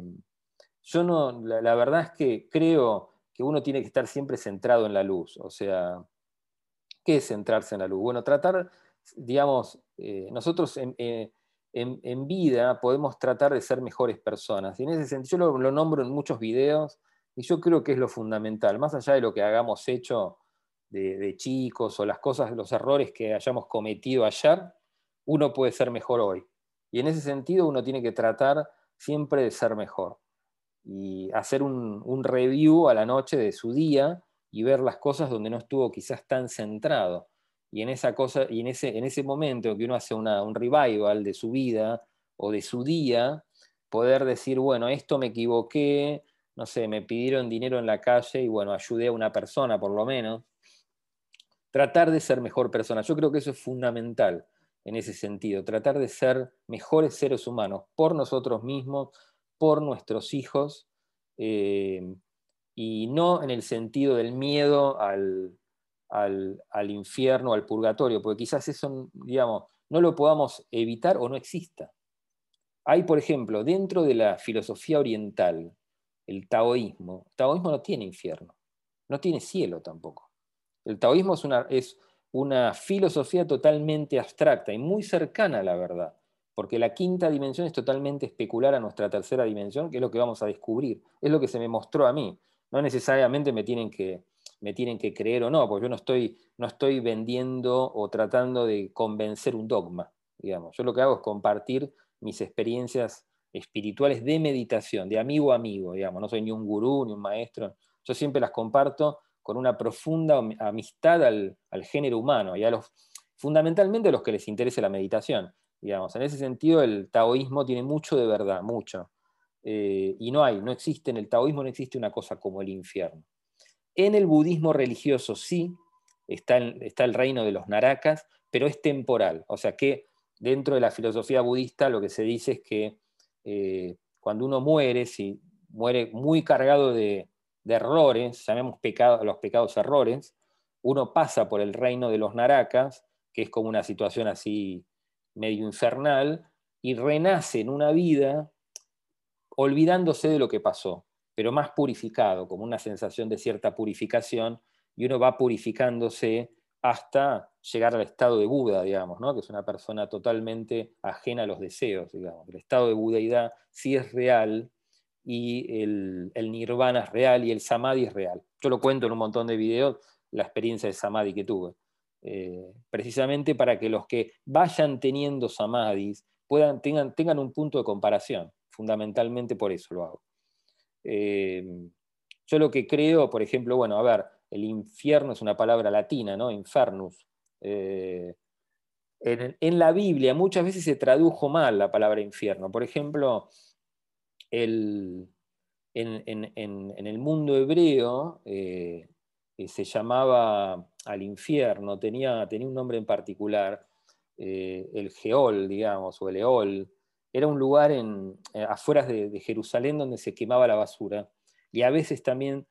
yo no, la, verdad es que creo que uno tiene que estar siempre centrado en la luz. O sea, ¿qué es centrarse en la luz? Bueno, tratar, digamos, eh, nosotros eh, en, vida podemos tratar de ser mejores personas. Y en ese sentido, yo lo, nombro en muchos videos y yo creo que es lo fundamental, más allá de lo que hagamos hecho de, chicos o las cosas, los errores que hayamos cometido ayer, uno puede ser mejor hoy. Y en ese sentido uno tiene que tratar siempre de ser mejor y hacer un, review a la noche de su día y ver las cosas donde no estuvo quizás tan centrado. Y en esa cosa, y en ese, en ese momento que uno hace un revival de su vida o de su día, poder decir, bueno, esto me equivoqué, no sé, me pidieron dinero en la calle y bueno, ayudé a una persona por lo menos, tratar de ser mejor persona. Yo creo que eso es fundamental en ese sentido, tratar de ser mejores seres humanos por nosotros mismos, por nuestros hijos, eh, y no en el sentido del miedo al, al, al, infierno, al purgatorio, porque quizás eso, digamos, no lo podamos evitar o no exista. Hay, por ejemplo, dentro de la filosofía oriental, el taoísmo, el taoísmo no tiene infierno, no tiene cielo tampoco. El taoísmo es una, es una filosofía totalmente abstracta y muy cercana a la verdad, porque la quinta dimensión es totalmente especular a nuestra tercera dimensión, que es lo que vamos a descubrir, es lo que se me mostró a mí. No necesariamente me tienen que, me tienen que creer o no, porque yo no estoy, no estoy vendiendo o tratando de convencer un dogma, digamos. Yo lo que hago es compartir mis experiencias espirituales de meditación, de amigo a amigo, digamos. No soy ni un gurú, ni un maestro. Yo siempre las comparto con una profunda amistad al, género humano y a los, fundamentalmente a los que les interese la meditación. Digamos. En ese sentido, el taoísmo tiene mucho de verdad, mucho. Eh, y no hay, no existe, en el taoísmo no existe una cosa como el infierno. En el budismo religioso sí, está el, reino de los narakas, pero es temporal. O sea que dentro de la filosofía budista lo que se dice es que eh, cuando uno muere, si muere muy cargado de, errores, llamemos pecado, los pecados errores, uno pasa por el reino de los naracas, que es como una situación así medio infernal, y renace en una vida olvidándose de lo que pasó, pero más purificado, como una sensación de cierta purificación, y uno va purificándose hasta llegar al estado de Buda, digamos, ¿no? que es una persona totalmente ajena a los deseos. Digamos. El estado de budeidad sí es real, y el, nirvana es real y el samadhi es real. Yo lo cuento en un montón de videos, la experiencia de samadhi que tuve. Eh, precisamente para que los que vayan teniendo samadhis puedan, tengan, tengan un punto de comparación. Fundamentalmente por eso lo hago. Eh, yo lo que creo, por ejemplo, bueno, a ver, el infierno es una palabra latina, ¿no? Infernus. Eh, en, la Biblia muchas veces se tradujo mal la palabra infierno. Por ejemplo, el, en, el mundo hebreo eh, se llamaba al infierno, tenía, tenía un nombre en particular, el Geol, digamos, o el Eol. Era un lugar en, afuera de, Jerusalén donde se quemaba la basura. Y a veces también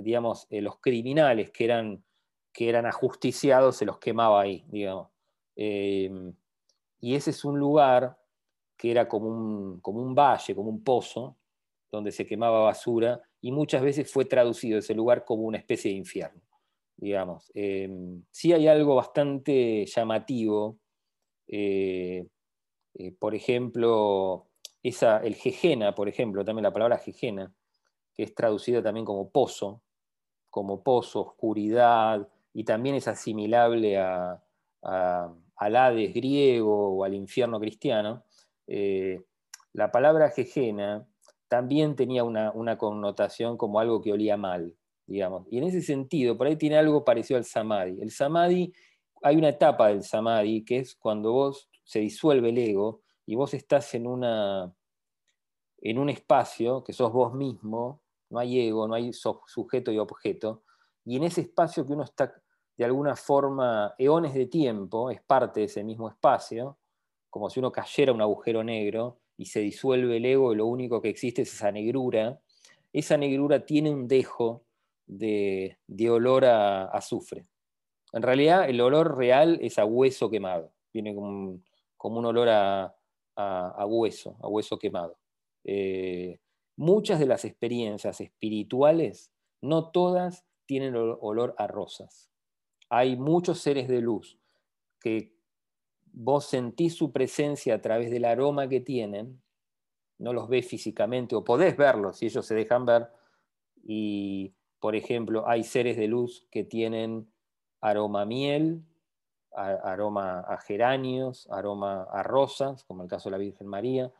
digamos, los criminales que eran, que eran ajusticiados se los quemaba ahí, digamos. y ese es un lugar que era como un, como un valle, como un pozo, donde se quemaba basura, y muchas veces fue traducido ese lugar como una especie de infierno, digamos. Eh, sí hay algo bastante llamativo, eh, eh, por ejemplo, esa, el jejena, por ejemplo, también la palabra jejena, que es traducida también como pozo, como pozo, oscuridad, y también es asimilable a, al Hades griego o al infierno cristiano, eh, la palabra jejena también tenía una, connotación como algo que olía mal, digamos. Y en ese sentido, por ahí tiene algo parecido al samadhi. El samadhi, hay una etapa del samadhi que es cuando vos se disuelve el ego y vos estás en, una, en un espacio que sos vos mismo, no hay ego, no hay sujeto y objeto, y en ese espacio que uno está de alguna forma, eones de tiempo, es parte de ese mismo espacio, como si uno cayera un agujero negro y se disuelve el ego y lo único que existe es esa negrura, esa negrura tiene un dejo de, olor a azufre. En realidad el olor real es a hueso quemado, viene como un, como un olor a, hueso, a hueso quemado. Eh, muchas de las experiencias espirituales, no todas tienen olor a rosas. Hay muchos seres de luz que vos sentís su presencia a través del aroma que tienen, no los ves físicamente o podés verlos si ellos se dejan ver. Y, por ejemplo, hay seres de luz que tienen aroma aroma a geranios, aroma a rosas, como el caso de la Virgen María.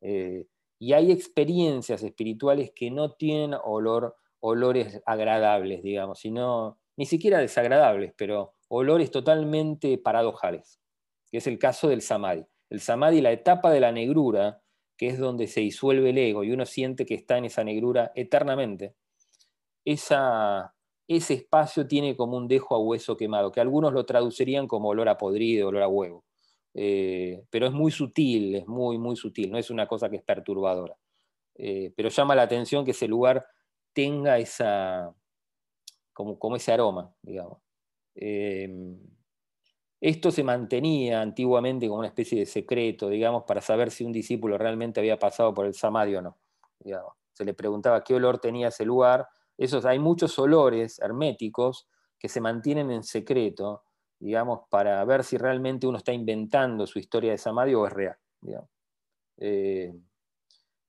Eh, y hay experiencias espirituales que no tienen olor, olores agradables, digamos, sino ni siquiera desagradables, pero olores totalmente paradojales, que es el caso del samadhi. El samadhi, la etapa de la negrura, que es donde se disuelve el ego y uno siente que está en esa negrura eternamente, esa, ese espacio tiene como un dejo a hueso quemado, que algunos lo traducirían como olor a podrido, olor a huevo. Eh, pero es muy sutil, es muy, muy sutil, no es una cosa que es perturbadora. Eh, pero llama la atención que ese lugar tenga esa, como, como ese aroma, digamos. Eh, esto se mantenía antiguamente como una especie de secreto, digamos, para saber si un discípulo realmente había pasado por el samadhi o no. Se le preguntaba qué olor tenía ese lugar. Esos, hay muchos olores herméticos que se mantienen en secreto, digamos, para ver si realmente uno está inventando su historia de samadhi o es real. Eh,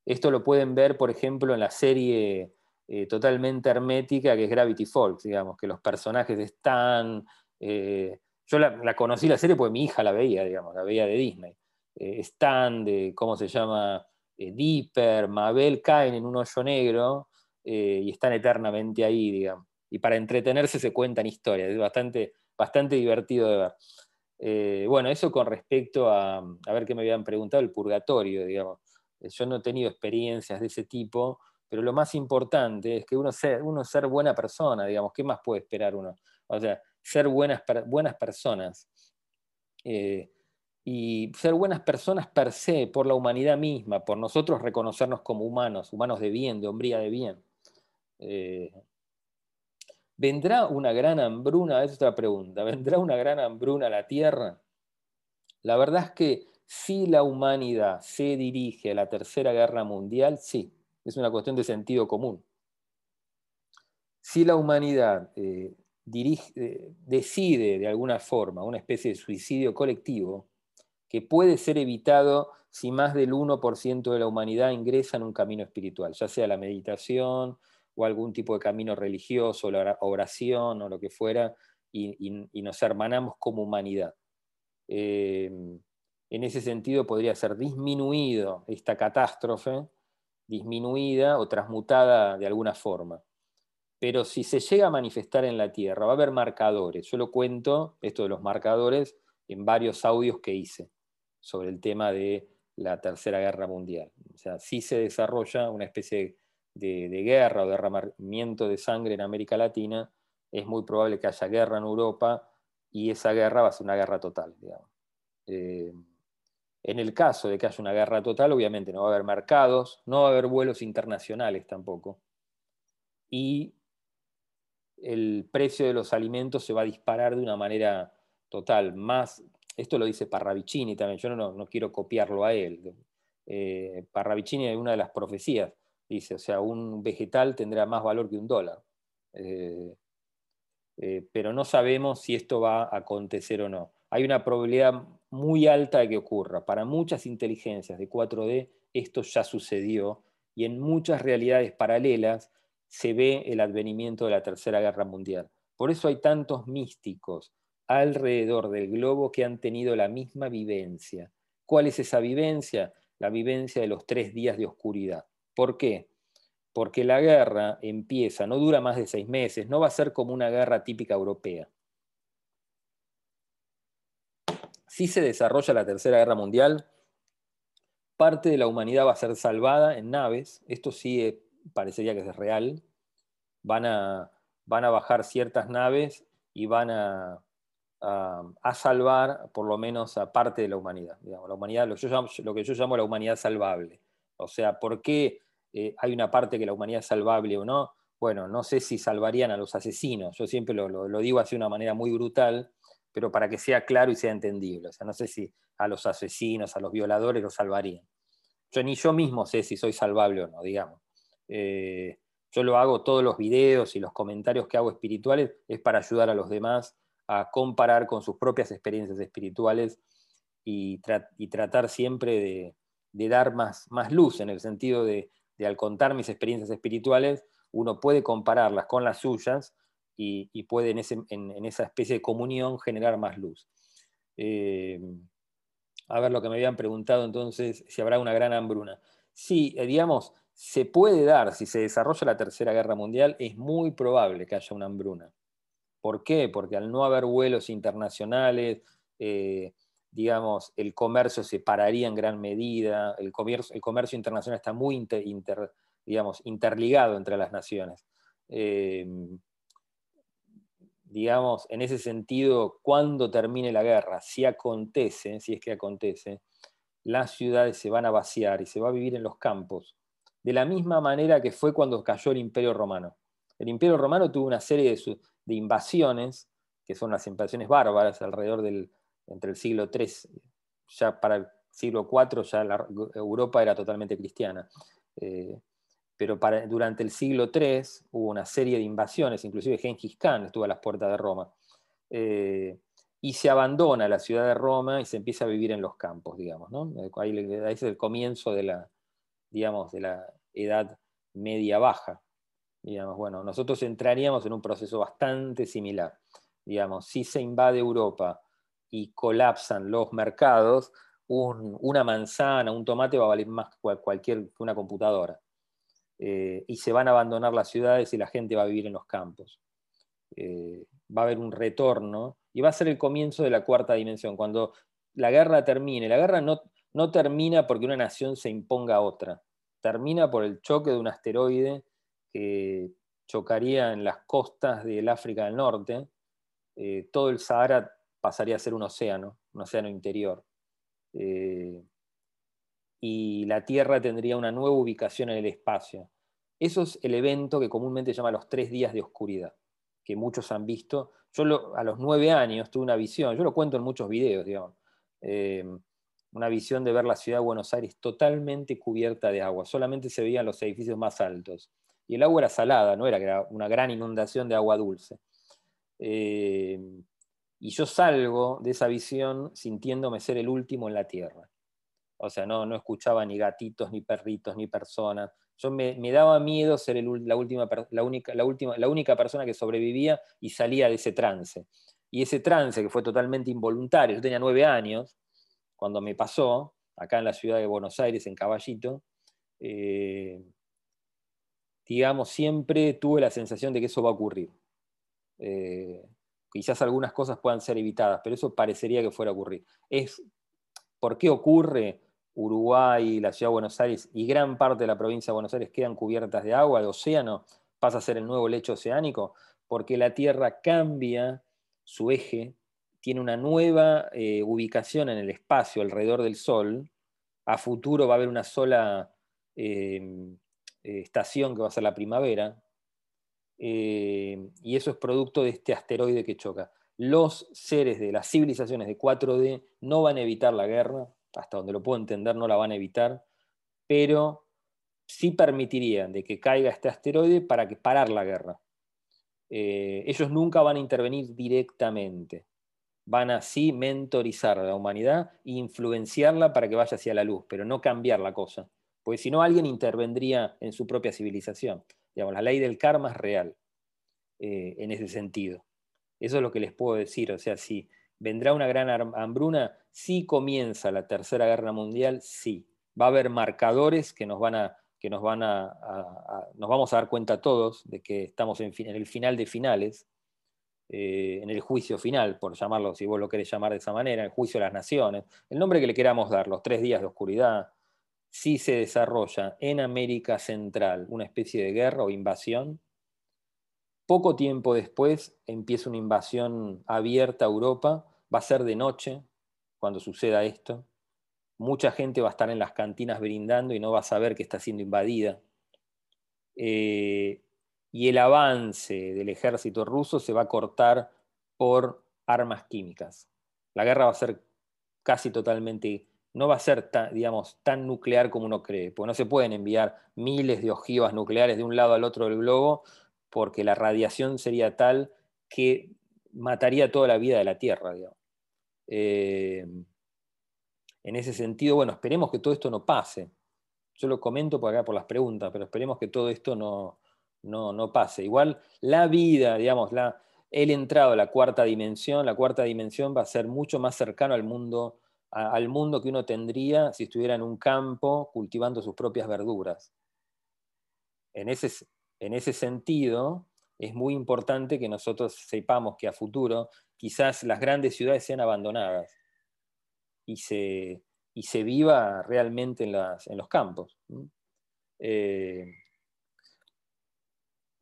esto lo pueden ver, por ejemplo, en la serie eh, totalmente hermética que es Gravity Falls, digamos, que los personajes están... Eh, yo la, conocí la serie porque mi hija la veía, digamos, la veía de Disney. Stan, de, ¿cómo se llama? Dipper, Mabel caen en un hoyo negro eh, y están eternamente ahí, digamos. Y para entretenerse se cuentan historias, es bastante, bastante divertido de ver. bueno, eso con respecto a, a ver qué me habían preguntado, el purgatorio, digamos. Yo no he tenido experiencias de ese tipo, pero lo más importante es que uno sea, uno ser buena persona, digamos, ¿qué más puede esperar uno? O sea, ser buenas, buenas personas. Eh, y ser buenas personas per se, por la humanidad misma, por nosotros reconocernos como humanos, humanos de bien, de hombría de bien. Eh, ¿Vendrá una gran hambruna? Es otra pregunta. ¿Vendrá una gran hambruna a la Tierra? La verdad es que si la humanidad se dirige a la Tercera Guerra Mundial, sí, es una cuestión de sentido común. Si la humanidad eh, eh, decide de alguna forma una especie de suicidio colectivo que puede ser evitado si más del 1% de la humanidad ingresa en un camino espiritual, ya sea la meditación o algún tipo de camino religioso, oración o lo que fuera, y, nos hermanamos como humanidad. Eh, en ese sentido podría ser disminuido esta catástrofe, disminuida o transmutada de alguna forma pero si se llega a manifestar en la Tierra, va a haber marcadores. Yo lo cuento, esto de los marcadores, en varios audios que hice sobre el tema de la Tercera Guerra Mundial. O sea, si se desarrolla una especie de, guerra o derramamiento de sangre en América Latina, es muy probable que haya guerra en Europa y esa guerra va a ser una guerra total. Eh, en el caso de que haya una guerra total, obviamente no va a haber mercados, no va a haber vuelos internacionales tampoco. Y el precio de los alimentos se va a disparar de una manera total. Más, esto lo dice Parravicini también, yo no, quiero copiarlo a él. Eh, Parravicini es una de las profecías, dice, o sea, un vegetal tendrá más valor que un dólar. Eh, eh, pero no sabemos si esto va a acontecer o no. Hay una probabilidad muy alta de que ocurra. Para muchas inteligencias de 4D esto ya sucedió y en muchas realidades paralelas se ve el advenimiento de la Tercera Guerra Mundial. Por eso hay tantos místicos alrededor del globo que han tenido la misma vivencia. ¿Cuál es esa vivencia? La vivencia de los tres días de oscuridad. ¿Por qué? Porque la guerra empieza, no dura más de seis meses, no va a ser como una guerra típica europea. Si se desarrolla la Tercera Guerra Mundial, parte de la humanidad va a ser salvada en naves, esto sí parecería que es real, van a, van a bajar ciertas naves y van a, a, salvar por lo menos a parte de la humanidad. La humanidad lo, que yo llamo la humanidad salvable. O sea, ¿por qué eh, hay una parte que la humanidad es salvable o no? Bueno, no sé si salvarían a los asesinos. Yo siempre lo, lo, digo así de una manera muy brutal, pero para que sea claro y sea entendible. O sea, no sé si a los asesinos, a los violadores los salvarían. Yo ni yo mismo sé si soy salvable o no, digamos. Eh, yo lo hago todos los videos y los comentarios que hago espirituales es para ayudar a los demás a comparar con sus propias experiencias espirituales y, tratar siempre de, dar más, más, luz en el sentido de, al contar mis experiencias espirituales, uno puede compararlas con las suyas y, puede en, esa especie de comunión generar más luz. Eh, a ver lo que me habían preguntado entonces, si habrá una gran hambruna. Sí, eh, digamos, se puede dar, si se desarrolla la Tercera Guerra Mundial, es muy probable que haya una hambruna. ¿Por qué? Porque al no haber vuelos internacionales, eh, digamos, el comercio se pararía en gran medida, el comercio, el comercio internacional está muy interligado entre las naciones. Eh, digamos, en ese sentido, cuando termine la guerra, si acontece, si es que acontece, las ciudades se van a vaciar y se va a vivir en los campos de la misma manera que fue cuando cayó el Imperio Romano. El Imperio Romano tuvo una serie de, invasiones, que son las invasiones bárbaras alrededor del, entre el siglo III, ya para el siglo IV ya Europa era totalmente cristiana. Eh, pero durante el siglo III hubo una serie de invasiones, inclusive Gengis Khan estuvo a las puertas de Roma, eh, y se abandona la ciudad de Roma y se empieza a vivir en los campos, digamos. Ahí, ahí es el comienzo de la, digamos, de la edad media-baja. Digamos, bueno, nosotros entraríamos en un proceso bastante similar. Digamos, si se invade Europa y colapsan los mercados, una manzana, un tomate va a valer más que cualquier una computadora. Eh, y se van a abandonar las ciudades y la gente va a vivir en los campos. Eh, va a haber un retorno y va a ser el comienzo de la cuarta dimensión. Cuando la guerra termine, la guerra no, no termina porque una nación se imponga a otra, termina por el choque de un asteroide que chocaría en las costas del África del Norte, eh, todo el Sahara pasaría a ser un océano, un océano interior. Eh, y la Tierra tendría una nueva ubicación en el espacio. Eso es el evento que comúnmente se llama los tres días de oscuridad, que muchos han visto. Yo a los nueve años tuve una visión, yo lo cuento en muchos videos, digamos. Eh, una visión de ver la ciudad de Buenos Aires totalmente cubierta de agua, solamente se veían los edificios más altos. Y el agua era salada, no era, una gran inundación de agua dulce. Eh, y yo salgo de esa visión sintiéndome ser el último en la tierra. O sea, no, no escuchaba ni gatitos, ni perritos, ni personas. Yo me, daba miedo ser la, última, la, única, la, última, la única persona que sobrevivía y salía de ese trance. Y ese trance que fue totalmente involuntario, yo tenía nueve años, cuando me pasó, acá en la ciudad de Buenos Aires, en Caballito, eh, digamos, siempre tuve la sensación de que eso va a ocurrir. Eh, quizás algunas cosas puedan ser evitadas, pero eso parecería que fuera a ocurrir. Es, ¿Por qué ocurre? Uruguay, la ciudad de Buenos Aires y gran parte de la provincia de Buenos Aires quedan cubiertas de agua, el océano pasa a ser el nuevo lecho oceánico, porque la Tierra cambia su eje tiene una nueva eh, ubicación en el espacio alrededor del Sol. A futuro va a haber una sola em, eh, estación que va a ser la primavera. Eh, y eso es producto de este asteroide que choca. Los seres de las civilizaciones de 4D no van a evitar la guerra, hasta donde lo puedo entender, no la van a evitar, pero sí permitirían de que caiga este asteroide para que parar la guerra. ellos nunca van a intervenir directamente van así mentorizar a la humanidad e influenciarla para que vaya hacia la luz, pero no cambiar la cosa. Porque si no, alguien intervendría en su propia civilización. La ley del karma es real eh, en ese sentido. Eso es lo que les puedo decir. O sea, si vendrá una gran hambruna, si comienza la Tercera Guerra Mundial, sí. Va a haber marcadores que nos van a que nos van a, nos vamos a dar cuenta todos de que estamos en el final de finales, eh, en el juicio final, por llamarlo, si vos lo querés llamar de esa manera, el juicio de las naciones, el nombre que le queramos dar, los tres días de oscuridad, si se desarrolla en América Central una especie de guerra o invasión, poco tiempo después empieza una invasión abierta a Europa, va a ser de noche cuando suceda esto, mucha gente va a estar en las cantinas brindando y no va a saber que está siendo invadida. Eh, y el avance del ejército ruso se va a cortar por armas químicas. La guerra va a ser casi totalmente, no va a ser tan, digamos, tan nuclear como uno cree, porque no se pueden enviar miles de ojivas nucleares de un lado al otro del globo, porque la radiación sería tal que mataría toda la vida de la Tierra. Eh, en ese sentido, bueno, esperemos que todo esto no pase. Yo lo comento por acá por las preguntas, pero esperemos que todo esto no, no, pase. Igual la vida, digamos, la, el entrado a la cuarta dimensión, la cuarta dimensión va a ser mucho más cercano al mundo, al mundo que uno tendría si estuviera en un campo cultivando sus propias verduras. En ese, en ese sentido, es muy importante que nosotros sepamos que a futuro quizás las grandes ciudades sean abandonadas y se, y se viva realmente en, las, en los campos. Eh,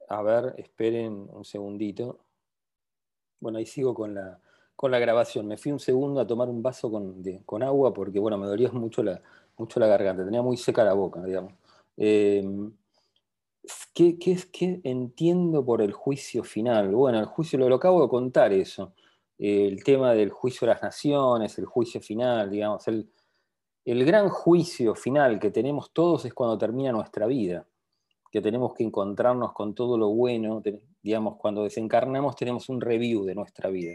a ver, esperen un segundito. Bueno, ahí sigo con la, con la grabación. Me fui un segundo a tomar un vaso con, agua porque, bueno, me dolía mucho la, mucho la garganta, tenía muy seca la boca, digamos. Eh, ¿qué, qué, entiendo por el juicio final? Bueno, el juicio, lo, lo acabo de contar eso. el tema del juicio de las naciones, el juicio final, digamos, el, el gran juicio final que tenemos todos es cuando termina nuestra vida que tenemos que encontrarnos con todo lo bueno, digamos, cuando desencarnamos tenemos un review de nuestra vida.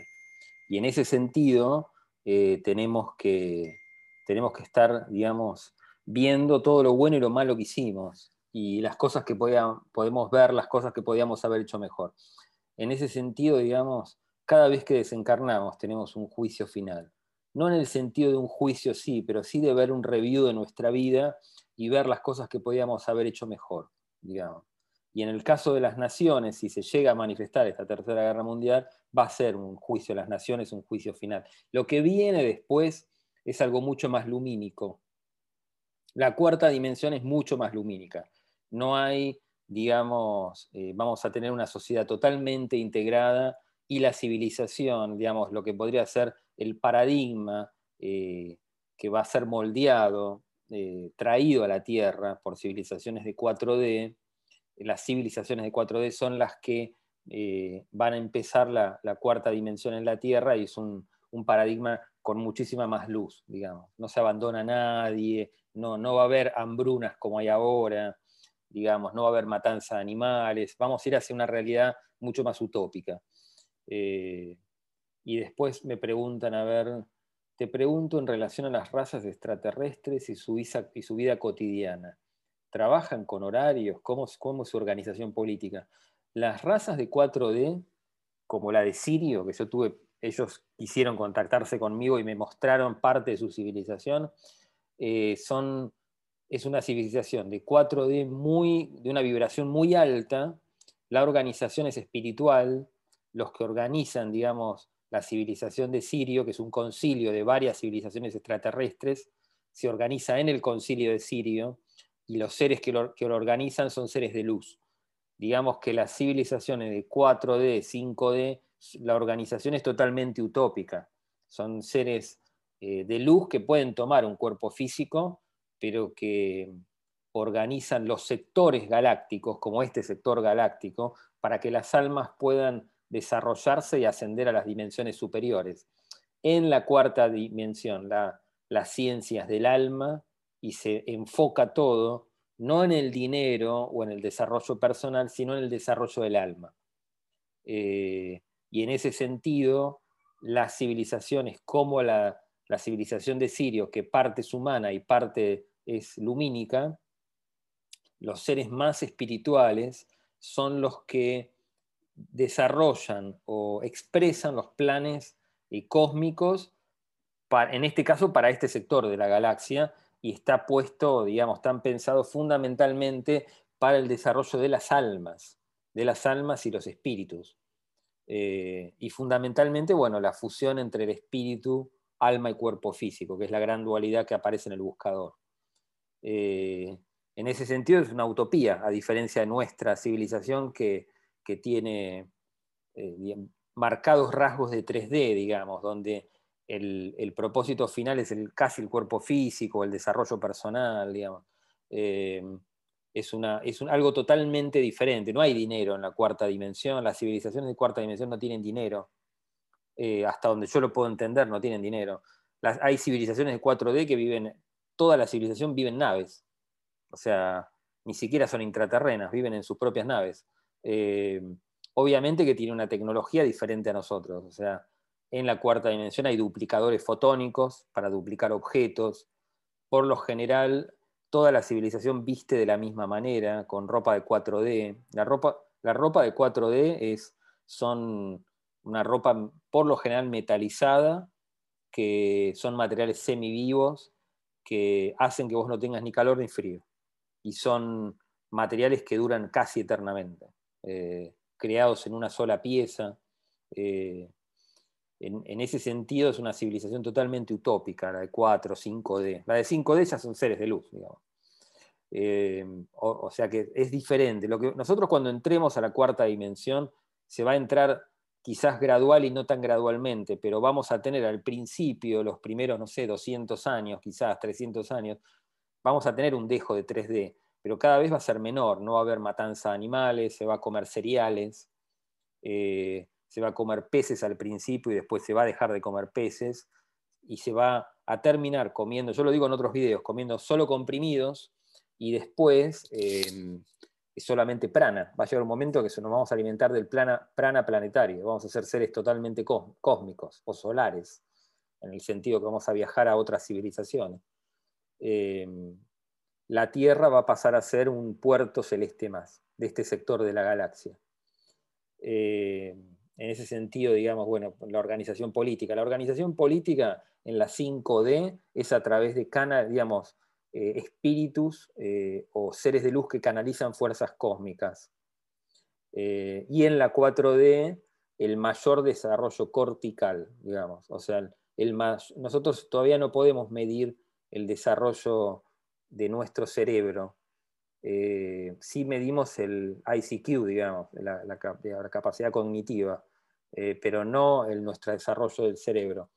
Y en ese sentido eh, tenemos, que, tenemos que estar, digamos, viendo todo lo bueno y lo malo que hicimos y las cosas que podemos ver, las cosas que podíamos haber hecho mejor. En ese sentido, digamos, cada vez que desencarnamos tenemos un juicio final. No en el sentido de un juicio, sí, pero sí de ver un review de nuestra vida y ver las cosas que podíamos haber hecho mejor digamos. Y en el caso de las naciones, si se llega a manifestar esta tercera guerra mundial, va a ser un juicio de las naciones, un juicio final. Lo que viene después es algo mucho más lumínico. La cuarta dimensión es mucho más lumínica. No hay, digamos, eh, vamos a tener una sociedad totalmente integrada y la civilización, digamos, lo que podría ser el paradigma eh, que va a ser moldeado eh, traído a la Tierra por civilizaciones de 4D, las civilizaciones de 4D son las que eh, van a empezar la, cuarta dimensión en la Tierra y es un, paradigma con muchísima más luz, digamos. No se abandona nadie, no, no va a haber hambrunas como hay ahora, digamos, no va a haber matanza de animales, vamos a ir hacia una realidad mucho más utópica. Eh, y después me preguntan, a ver, te pregunto en relación a las razas extraterrestres y su, vida, cotidiana. ¿Trabajan con horarios? ¿Cómo, es su organización política? Las razas de 4D, como la de Sirio, que yo tuve, ellos quisieron contactarse conmigo y me mostraron parte de su civilización, eh, son, es una civilización de 4D muy, de una vibración muy alta. La organización es espiritual, los que organizan, digamos, la civilización de Sirio, que es un concilio de varias civilizaciones extraterrestres, se organiza en el concilio de Sirio y los seres que lo, organizan son seres de luz. Digamos que las civilizaciones de 4D, 5D, la organización es totalmente utópica. Son seres eh, de luz que pueden tomar un cuerpo físico, pero que organizan los sectores galácticos, como este sector galáctico, para que las almas puedan desarrollarse y ascender a las dimensiones superiores. En la cuarta dimensión, las ciencias del alma, y se enfoca todo no en el dinero o en el desarrollo personal, sino en el desarrollo del alma. Eh, y en ese sentido, las civilizaciones como la, la civilización de Sirio, que parte es humana y parte es lumínica, los seres más espirituales son los que desarrollan o expresan los planes eh, cósmicos, en este caso para este sector de la galaxia, y está puesto, digamos, tan pensado fundamentalmente para el desarrollo de las almas, de las almas y los espíritus. Eh, y fundamentalmente, bueno, la fusión entre el espíritu, alma y cuerpo físico, que es la gran dualidad que aparece en el buscador. Eh, en ese sentido es una utopía, a diferencia de nuestra civilización que que tiene eh, marcados rasgos de 3D, digamos, donde el, propósito final es el, casi el cuerpo físico, el desarrollo personal, digamos. Eh, es, una, es algo totalmente diferente. No hay dinero en la cuarta dimensión, las civilizaciones de cuarta dimensión no tienen dinero. eh, hasta donde yo lo puedo entender, no tienen dinero. hay civilizaciones de 4D que viven, toda la civilización vive en naves. O sea, ni siquiera son intraterrenas, viven en sus propias naves. Eh, obviamente que tiene una tecnología diferente a nosotros. O sea, en la cuarta dimensión hay duplicadores fotónicos para duplicar objetos. Por lo general, toda la civilización viste de la misma manera, con ropa de 4D. La ropa, la ropa de 4D es, son una ropa por lo general metalizada, que son materiales semivivos que hacen que vos no tengas ni calor ni frío. Y son materiales que duran casi eternamente, eh, creados en una sola pieza. Eh, en, ese sentido es una civilización totalmente utópica, la de 4, 5D. La de 5D ya son seres de luz, digamos. Eh, o, sea que es diferente. Lo que, nosotros cuando entremos a la cuarta dimensión se va a entrar quizás gradual y no tan gradualmente, pero vamos a tener al principio, los primeros, no sé, 200 años, quizás 300 años, vamos a tener un dejo de 3D, pero cada vez va a ser menor, no va a haber matanza de animales, se va a comer cereales, eh, se va a comer peces al principio y después se va a dejar de comer peces y se va a terminar comiendo, yo lo digo en otros videos, comiendo solo comprimidos y después eh, solamente prana. Va a llegar un momento que nos vamos a alimentar del plana, prana planetario, vamos a ser seres totalmente cósmicos o solares, en el sentido que vamos a viajar a otras civilizaciones. Em, la Tierra va a pasar a ser un puerto celeste más de este sector de la galaxia. Em, en ese sentido, digamos, bueno, la organización política. La organización política en la 5D es a través de canales, digamos, eh, espíritus eh, o seres de luz que canalizan fuerzas cósmicas. Eh, y en la 4D, el mayor desarrollo cortical, digamos. O sea, el más, nosotros todavía no podemos medir el desarrollo de nuestro cerebro. Sí medimos el ICQ, digamos, la, capacidad cognitiva, pero no el, nuestro desarrollo del cerebro.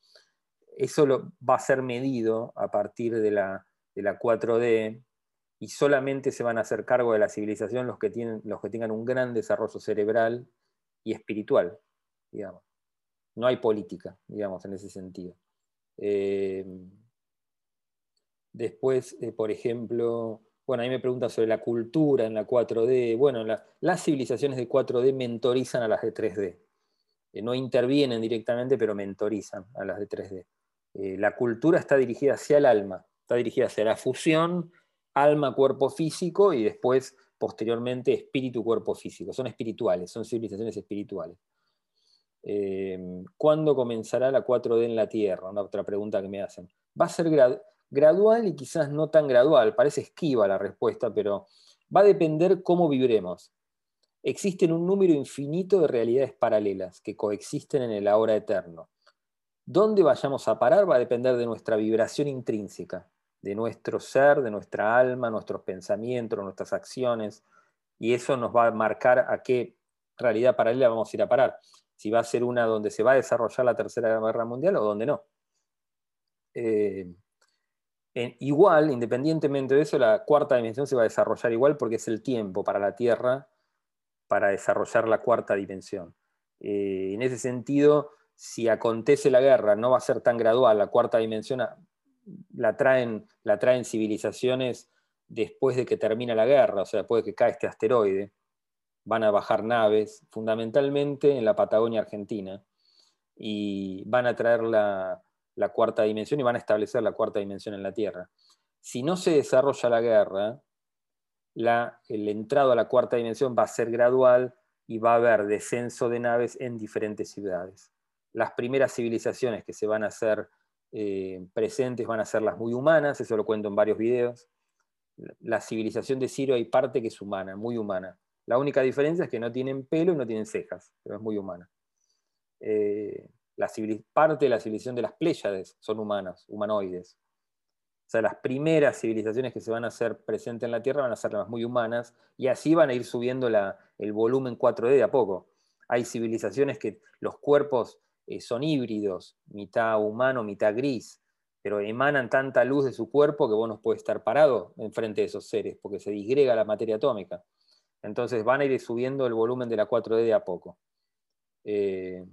Eso va a ser medido a partir de la de la 4D y solamente se van a hacer cargo de la civilización los que, tienen, los que tengan un gran desarrollo cerebral y espiritual, digamos. No hay política, digamos, en ese sentido. Eh, después, eh, por ejemplo, bueno, ahí me preguntan sobre la cultura en la 4D. Bueno, las civilizaciones de 4D mentorizan a las de 3D. Eh, no intervienen directamente, pero mentorizan a las de 3D. la cultura está dirigida hacia el alma, está dirigida hacia la fusión alma, cuerpo físico y después, posteriormente, espíritu, cuerpo físico. Son espirituales, son civilizaciones espirituales. Eh, ¿Cuándo comenzará la 4D en la Tierra? Una otra pregunta que me hacen. Va a ser gradual y quizás no tan gradual, parece esquiva la respuesta, pero va a depender cómo viviremos. Existen un número infinito de realidades paralelas que coexisten en el ahora eterno. ¿Dónde vayamos a parar va a depender de nuestra vibración intrínseca? de nuestro ser, de nuestra alma, nuestros pensamientos, nuestras acciones, y eso nos va a marcar a qué realidad paralela vamos a ir a parar. Si va a ser una donde se va a desarrollar la Tercera Guerra Mundial o donde no. Eh, igual, independientemente de eso, la cuarta dimensión se va a desarrollar igual porque es el tiempo para la Tierra para desarrollar la cuarta dimensión. Eh, en ese sentido, si acontece la guerra, no va a ser tan gradual, la cuarta dimensión la traen, la traen civilizaciones después de que termina la guerra, o sea, después de que cae este asteroide. Van a bajar naves, fundamentalmente en la Patagonia Argentina, y van a traer la, cuarta dimensión y van a establecer la cuarta dimensión en la Tierra. Si no se desarrolla la guerra, la, el entrado a la cuarta dimensión va a ser gradual y va a haber descenso de naves en diferentes ciudades. Las primeras civilizaciones que se van a hacer eh, presentes van a ser las muy humanas, eso lo cuento en varios videos. La civilización de Ciro hay parte que es humana, muy humana. La única diferencia es que no tienen pelo y no tienen cejas, pero es muy humana. Eh, la parte de la civilización de las Pléyades son humanas, humanoides. O sea, las primeras civilizaciones que se van a hacer presentes en la Tierra van a ser las muy humanas y así van a ir subiendo el volumen 4D de a poco. Hay civilizaciones que los cuerpos eh, son híbridos, mitad humano, mitad gris, pero emanan tanta luz de su cuerpo que vos no puedes estar parado enfrente de esos seres, porque se disgrega la materia atómica. Entonces van a ir subiendo el volumen de la 4D de a poco. Eh,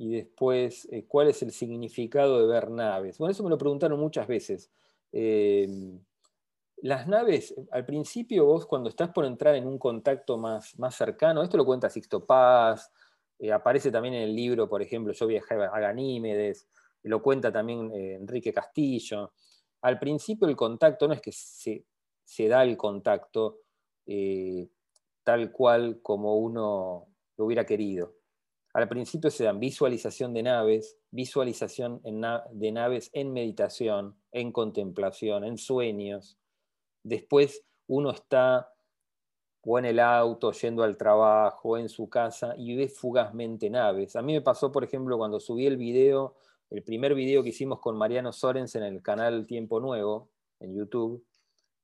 y después eh, cuál es el significado de ver naves. Bueno, eso me lo preguntaron muchas veces. Em, las naves, al principio vos cuando estás por entrar en un contacto más, más cercano, esto lo cuenta Sixto Paz, eh, aparece también en el libro, por ejemplo, Yo viajé a Ganímedes, lo cuenta también eh, Enrique Castillo. Al principio el contacto no es que se, da el contacto tal cual como uno lo hubiera querido. Al principio se dan visualización de naves, visualización de naves en meditación, en contemplación, en sueños. Después uno está o en el auto, yendo al trabajo, en su casa, y ve fugazmente naves. A mí me pasó, por ejemplo, cuando subí el video, el primer video que hicimos con Mariano Sorens en el canal Tiempo Nuevo, en YouTube.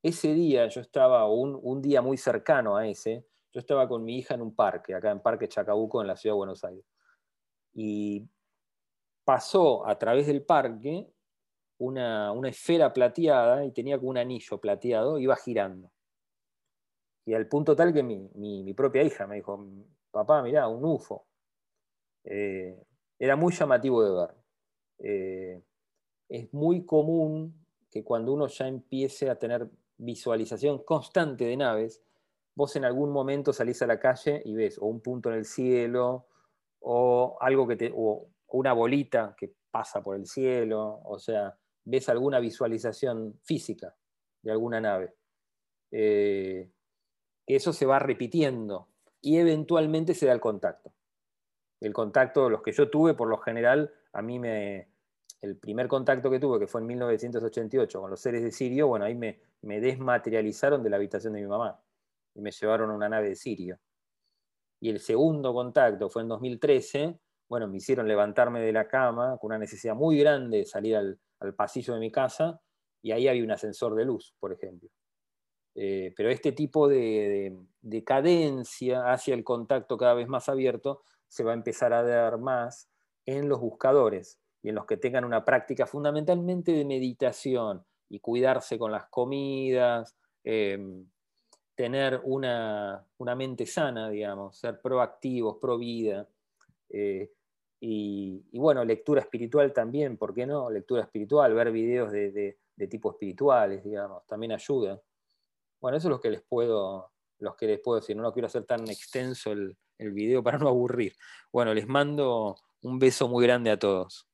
Ese día yo estaba, un, un día muy cercano a ese, yo estaba con mi hija en un parque, acá en Parque Chacabuco, en la ciudad de Buenos Aires. Y pasó a través del parque una, esfera plateada y tenía un anillo plateado, iba girando. Y al punto tal que mi, propia hija me dijo, papá, mirá, un UFO. Eh, era muy llamativo de ver. Eh, es muy común que cuando uno ya empiece a tener visualización constante de naves, vos en algún momento salís a la calle y ves o un punto en el cielo, o algo que te, o una bolita que pasa por el cielo, o sea, ves alguna visualización física de alguna nave. Eh, eso se va repitiendo y eventualmente se da el contacto. El contacto, los que yo tuve, por lo general, a mí me. El primer contacto que tuve, que fue en 1988 con los seres de Sirio, bueno, ahí me, me desmaterializaron de la habitación de mi mamá y me llevaron a una nave de Sirio. Y el segundo contacto fue en 2013, bueno, me hicieron levantarme de la cama con una necesidad muy grande de salir al, pasillo de mi casa y ahí había un ascensor de luz, por ejemplo. Eh, pero este tipo de, de, cadencia hacia el contacto cada vez más abierto se va a empezar a dar más en los buscadores y en los que tengan una práctica fundamentalmente de meditación y cuidarse con las comidas, eh, tener una, mente sana, digamos, ser proactivos, pro vida. Eh, y, bueno, lectura espiritual también, ¿por qué no? Lectura espiritual, ver videos de, tipo espirituales, digamos, también ayuda. Bueno, eso es lo que les puedo, los que les puedo decir. No quiero hacer tan extenso el, el video para no aburrir. Bueno, les mando un beso muy grande a todos.